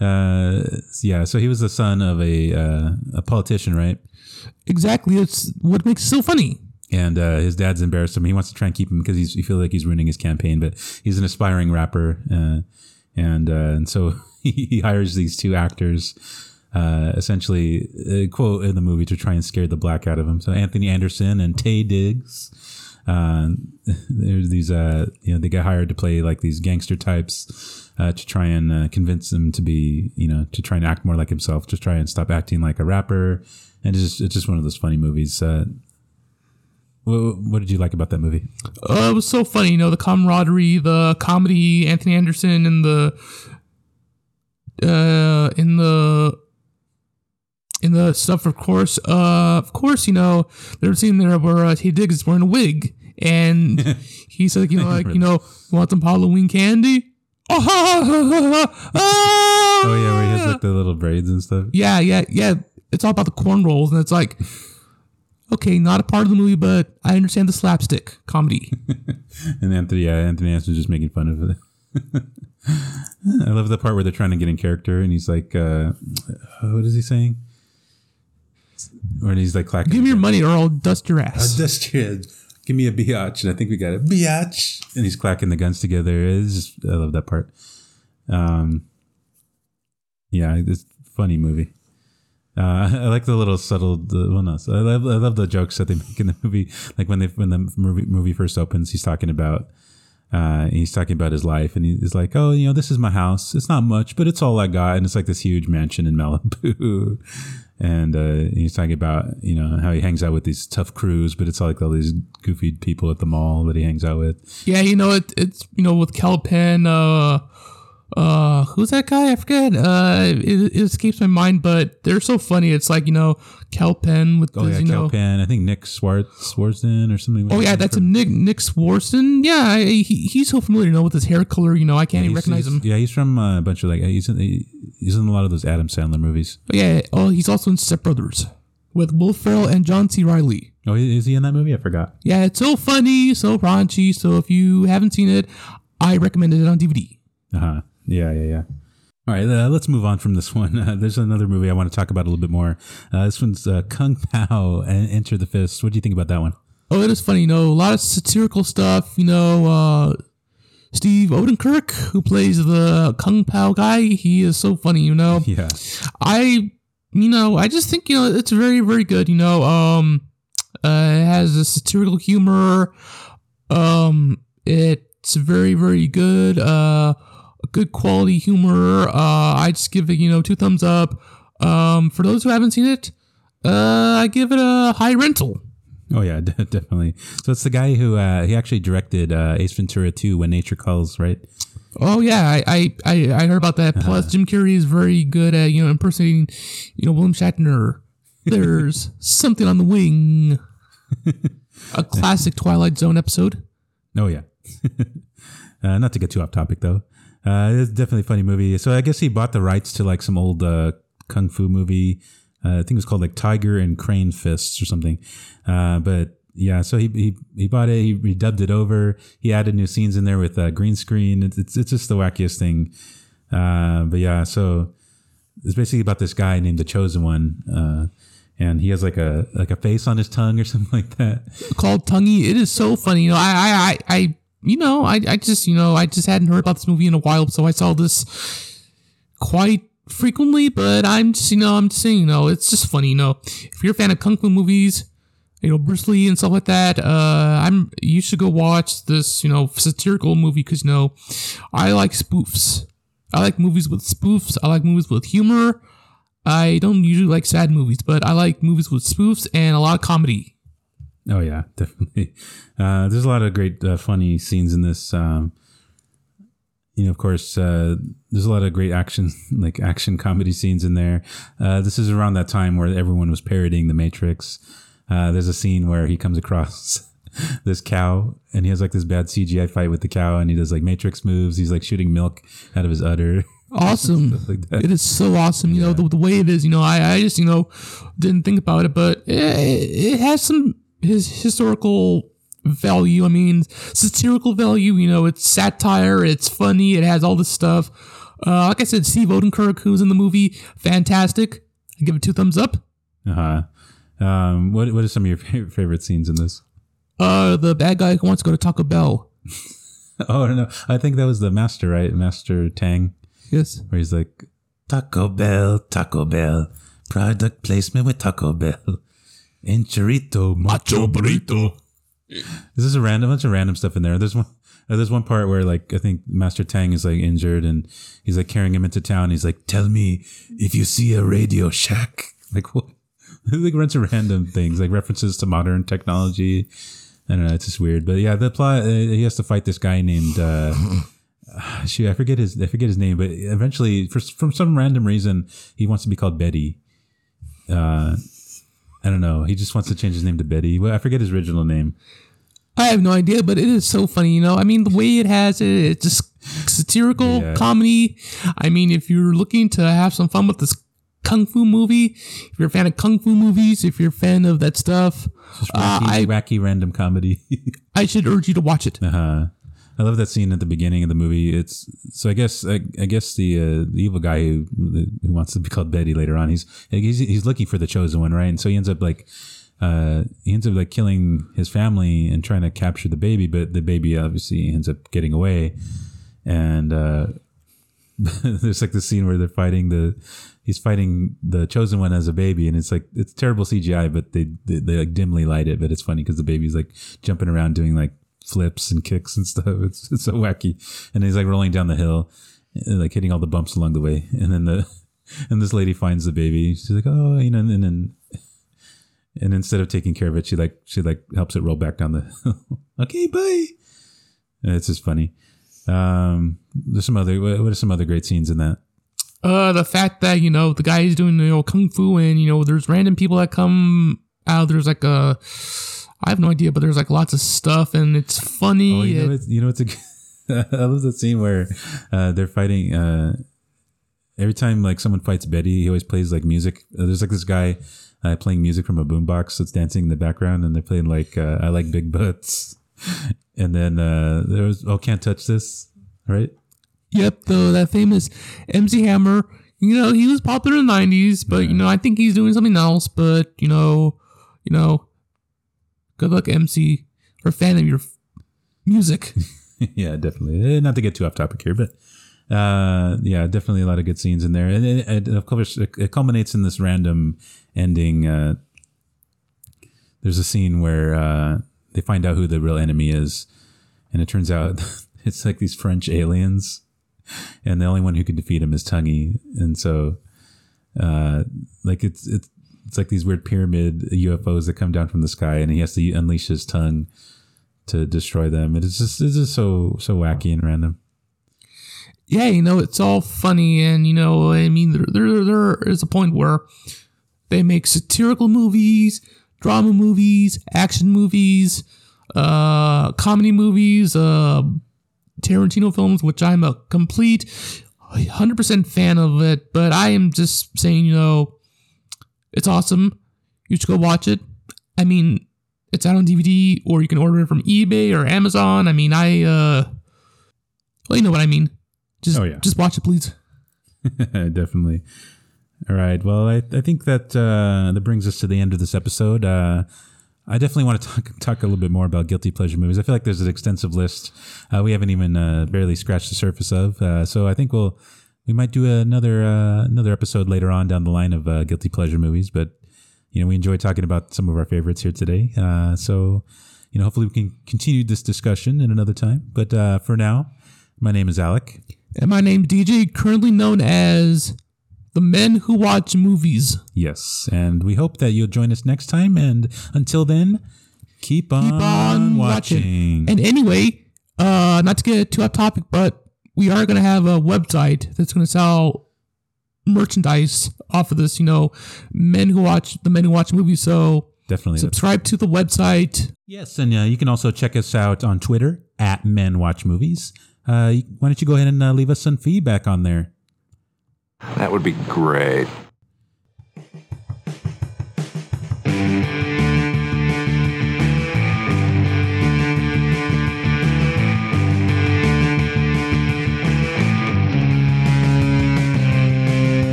uh, yeah. So he was the son of a uh, a politician, right? exactly. It's what makes it so funny. And uh, his dad's embarrassed him. He wants to try and keep him because he's he feels like he's ruining his campaign. But he's an aspiring rapper, uh, and uh, and so he, hires these two actors. uh, essentially a quote in the movie to try and scare the black out of him. So Anthony Anderson and Taye Diggs. Uh, there's these, uh, you know, they get hired to play like these gangster types uh, to try and uh, convince him to be, you know, to try and act more like himself, to try and stop acting like a rapper. And it's just, it's just one of those funny movies. Uh, what, what did you like about that movie? Uh, it was so funny, you know, the camaraderie, the comedy, Anthony Anderson, and the uh, in the in the stuff, of course. Uh, of course, you know, there's a scene there where uh, Taye Diggs is wearing a wig, and he's like, you know, like, you know, want some Halloween candy? Oh, Oh yeah, where he has like the little braids and stuff. yeah, yeah, yeah. It's all about the corn rolls, and it's like, okay, not a part of the movie, but I understand the slapstick comedy. And Anthony, yeah, Anthony Anderson's just making fun of it. I love the part where they're trying to get in character, and he's like, uh, "What is he saying?" Or he's like clacking. Give me your money, or I'll dust your ass. dust your head. Give me a biatch, and I think we got a biatch. And he's clacking the guns together. Is just, I love that part. Um, yeah, it's a funny movie. Uh, I like the little subtle. The, well, no, I love, I love the jokes that they make in the movie. Like when they when the movie movie first opens, he's talking about. Uh, he's talking about his life, and he's like, "Oh, you know, this is my house. It's not much, but it's all I got." And it's like this huge mansion in Malibu. and uh, he's talking about you know how he hangs out with these tough crews, but it's like all these goofy people at the mall that he hangs out with. Yeah, you know it, it's you know with Kal uh, uh, who's that guy? I forget. Uh, it, it escapes my mind, but they're so funny. It's like you know Kal Penn with Oh his, yeah, you know. Kal Penn. I think Nick Swartz Swardson or something. Oh yeah, that's a Nick Nick Swardson. Yeah, I, he, he's so familiar, you know, with his hair color. You know, I can't even recognize him. Yeah, he's from uh, a bunch of like he's in he's in a lot of those Adam Sandler movies. But yeah, oh, he's also in Step Brothers with Will Ferrell and John C. Reilly. Oh, is he in that movie? I forgot. Yeah, it's so funny, so raunchy. So if you haven't seen it, I recommend it on DVD. Uh huh. Yeah, yeah, yeah. All right, uh, let's move on from this one. Uh, there's another movie I want to talk about a little bit more. Uh, this one's uh, Kung Pow and Enter the Fist. What do you think about that one? Oh, it is funny, you know, a lot of satirical stuff, you know, uh, Steve Oedekerk, who plays the Kung Pow guy, he is so funny, you know. Yeah, I, you know, I just think, you know, it's very, very good, you know, um, uh, it has a satirical humor, um, it's very, very good, uh, good quality humor, uh, I just give it, you know, two thumbs up. Um, for those who haven't seen it, uh, I give it a high rental. Oh yeah, definitely. So it's the guy who uh, he actually directed uh, Ace Ventura 2 When Nature Calls, right? Oh yeah, I I, I, I heard about that. Plus, Jim Carrey is very good at you know impersonating, you know, William Shatner. There's something on the wing. A classic Twilight Zone episode. Oh yeah. uh, not to get too off topic though. Uh, it's definitely a funny movie. So I guess he bought the rights to like some old uh, kung fu movie. Uh, I think it was called like Tiger and Crane Fists or something. Uh, but yeah, so he, he he bought it. He redubbed it over. He added new scenes in there with uh, green screen. It's, it's it's just the wackiest thing. Uh, but yeah, so it's basically about this guy named the Chosen One. Uh, and he has like a like a face on his tongue or something like that. called Tonguey. It is so funny. You know, I, I, I, I you know, I, I just, you know, I just hadn't heard about this movie in a while, so I saw this quite frequently. But I'm just, you know, I'm just saying, you know, it's just funny. You know, if you're a fan of kung fu movies, you know, Bruce Lee and stuff like that, uh, I'm, you should go watch this, you know, satirical movie because, you know, I like spoofs. I like movies with spoofs. I like movies with humor. I don't usually like sad movies, but I like movies with spoofs and a lot of comedy. Oh yeah, definitely. Uh, there's a lot of great uh, funny scenes in this. Um, you know, of course, uh, there's a lot of great action, like action comedy scenes in there. Uh, this is around that time where everyone was parodying The Matrix. Uh, there's a scene where he comes across this cow and he has like this bad CGI fight with the cow and he does like Matrix moves. He's like shooting milk out of his udder. awesome. Like. It is so awesome. You know, the, the way it is, you know, I, I just, you know, didn't think about it, but it, it has some his historical value. I mean, satirical value, you know, it's satire, it's funny, it has all this stuff. Uh, like I said, Steve Oedekerk, who's in the movie, fantastic. I give it two thumbs up. Uh huh. Um, what what are some of your favorite, favorite scenes in this? Uh, the bad guy who wants to go to Taco Bell. Oh no, I think that was the master, right? Master Tang. Yes. where he's like Taco Bell, Taco Bell. Product placement with Taco Bell. Enchirito, macho burrito. This is a random bunch of random stuff in there. There's one. uh, There's one part where like I think Master Tang is like injured and he's like carrying him into town. He's like, "Tell me if you see a Radio Shack." Like what? like runs of random things like references to modern technology. I don't know. It's just weird, but yeah, the plot. Uh, he has to fight this guy named. Uh, shoot, I forget his. I forget his name, but eventually, for from some random reason, he wants to be called Betty. Uh, I don't know. He just wants to change his name to Betty. Well, I forget his original name. I have no idea, but it is so funny. You know, I mean, the way it has it, it's just satirical Yeah. comedy. I mean, if you're looking to have some fun with this kung fu movie, if you're a fan of kung fu movies, if you're a fan of that stuff, uh, Wacky, I wacky random comedy. I should urge you to watch it. uh-huh. I love that scene at the beginning of the movie. It's so I guess I, I guess the uh, the evil guy who who wants to be called Betty later on. He's he's he's looking for the chosen one, right? And so he ends up like uh, he ends up like killing his family and trying to capture the baby, but the baby obviously ends up getting away. And uh, there's like the scene where they're fighting the he's fighting the chosen one as a baby, and it's like it's terrible CGI, but they they, they like dimly light it, but it's funny because the baby's like jumping around doing like flips and kicks and stuff. It's it's so wacky, and he's like rolling down the hill, like hitting all the bumps along the way, and then the and this lady finds the baby. She's like, oh, you know, and then and instead of taking care of it, she like she like helps it roll back down the hill. okay, bye. And It's just funny. Um, there's some other what are some other great scenes in that? Uh, the fact that you know the guy is doing you know kung fu and you know there's random people that come out. There's like a, I have no idea, but there's like lots of stuff and it's funny. Oh, you know, it's, you know, it's a. I love the scene where uh, they're fighting. Uh, every time like someone fights Betty, he always plays like music. Uh, there's like this guy uh, playing music from a boombox that's dancing in the background, and they're playing like uh, "I Like Big Butts." And then uh, there was "Oh, can't touch this," right? Yep, though that famous MC Hammer, you know, he was popular in the '90s, but you know, I think he's doing something else. But you know, you know, good luck, MC. We're fan of your f- music. yeah, definitely. Eh, Not to get too off topic here, but uh, yeah, definitely a lot of good scenes in there, and it, of course it culminates in this random ending. Uh, there's a scene where uh, they find out who the real enemy is, and it turns out it's like these French aliens, and the only one who can defeat him is Tonguey, and so uh, like it's it's it's like these weird pyramid UFOs that come down from the sky, and he has to unleash his tongue to destroy them. It is just it's just so so wacky and random. yeah, you know, it's all funny, and you know, I mean, there, there, there is a point where they make satirical movies, drama movies, action movies, uh, comedy movies, uh, Tarantino films, which I'm a complete 100% fan of it. But I am just saying, you know, it's awesome. You should go watch it. I mean, it's out on DVD, or you can order it from eBay or Amazon. I mean, I, uh, well, you know what I mean. Just, Oh, yeah. just watch it, please. Definitely. All right. Well, I, I think that uh, that brings us to the end of this episode. Uh, I definitely want to talk talk a little bit more about guilty pleasure movies. I feel like there's an extensive list uh, we haven't even uh, barely scratched the surface of. Uh, so I think we'll we might do another uh, another episode later on down the line of uh, guilty pleasure movies. But you know, we enjoy talking about some of our favorites here today. Uh, so you know, hopefully we can continue this discussion in another time. But uh, for now, my name is Alec. And my name DJ, currently known as the Men Who Watch Movies. Yes, and we hope that you'll join us next time. And until then, keep on, Keep on watching. watching. And anyway, uh, not to get too off topic, but we are gonna have a website that's gonna sell merchandise off of this. You know, Men Who Watch the Men Who Watch Movies. So Definitely. subscribe to the website. Yes, and uh, you can also check us out on Twitter at Men Watch Movies. Uh, why don't you go ahead and uh, leave us some feedback on there? That would be great.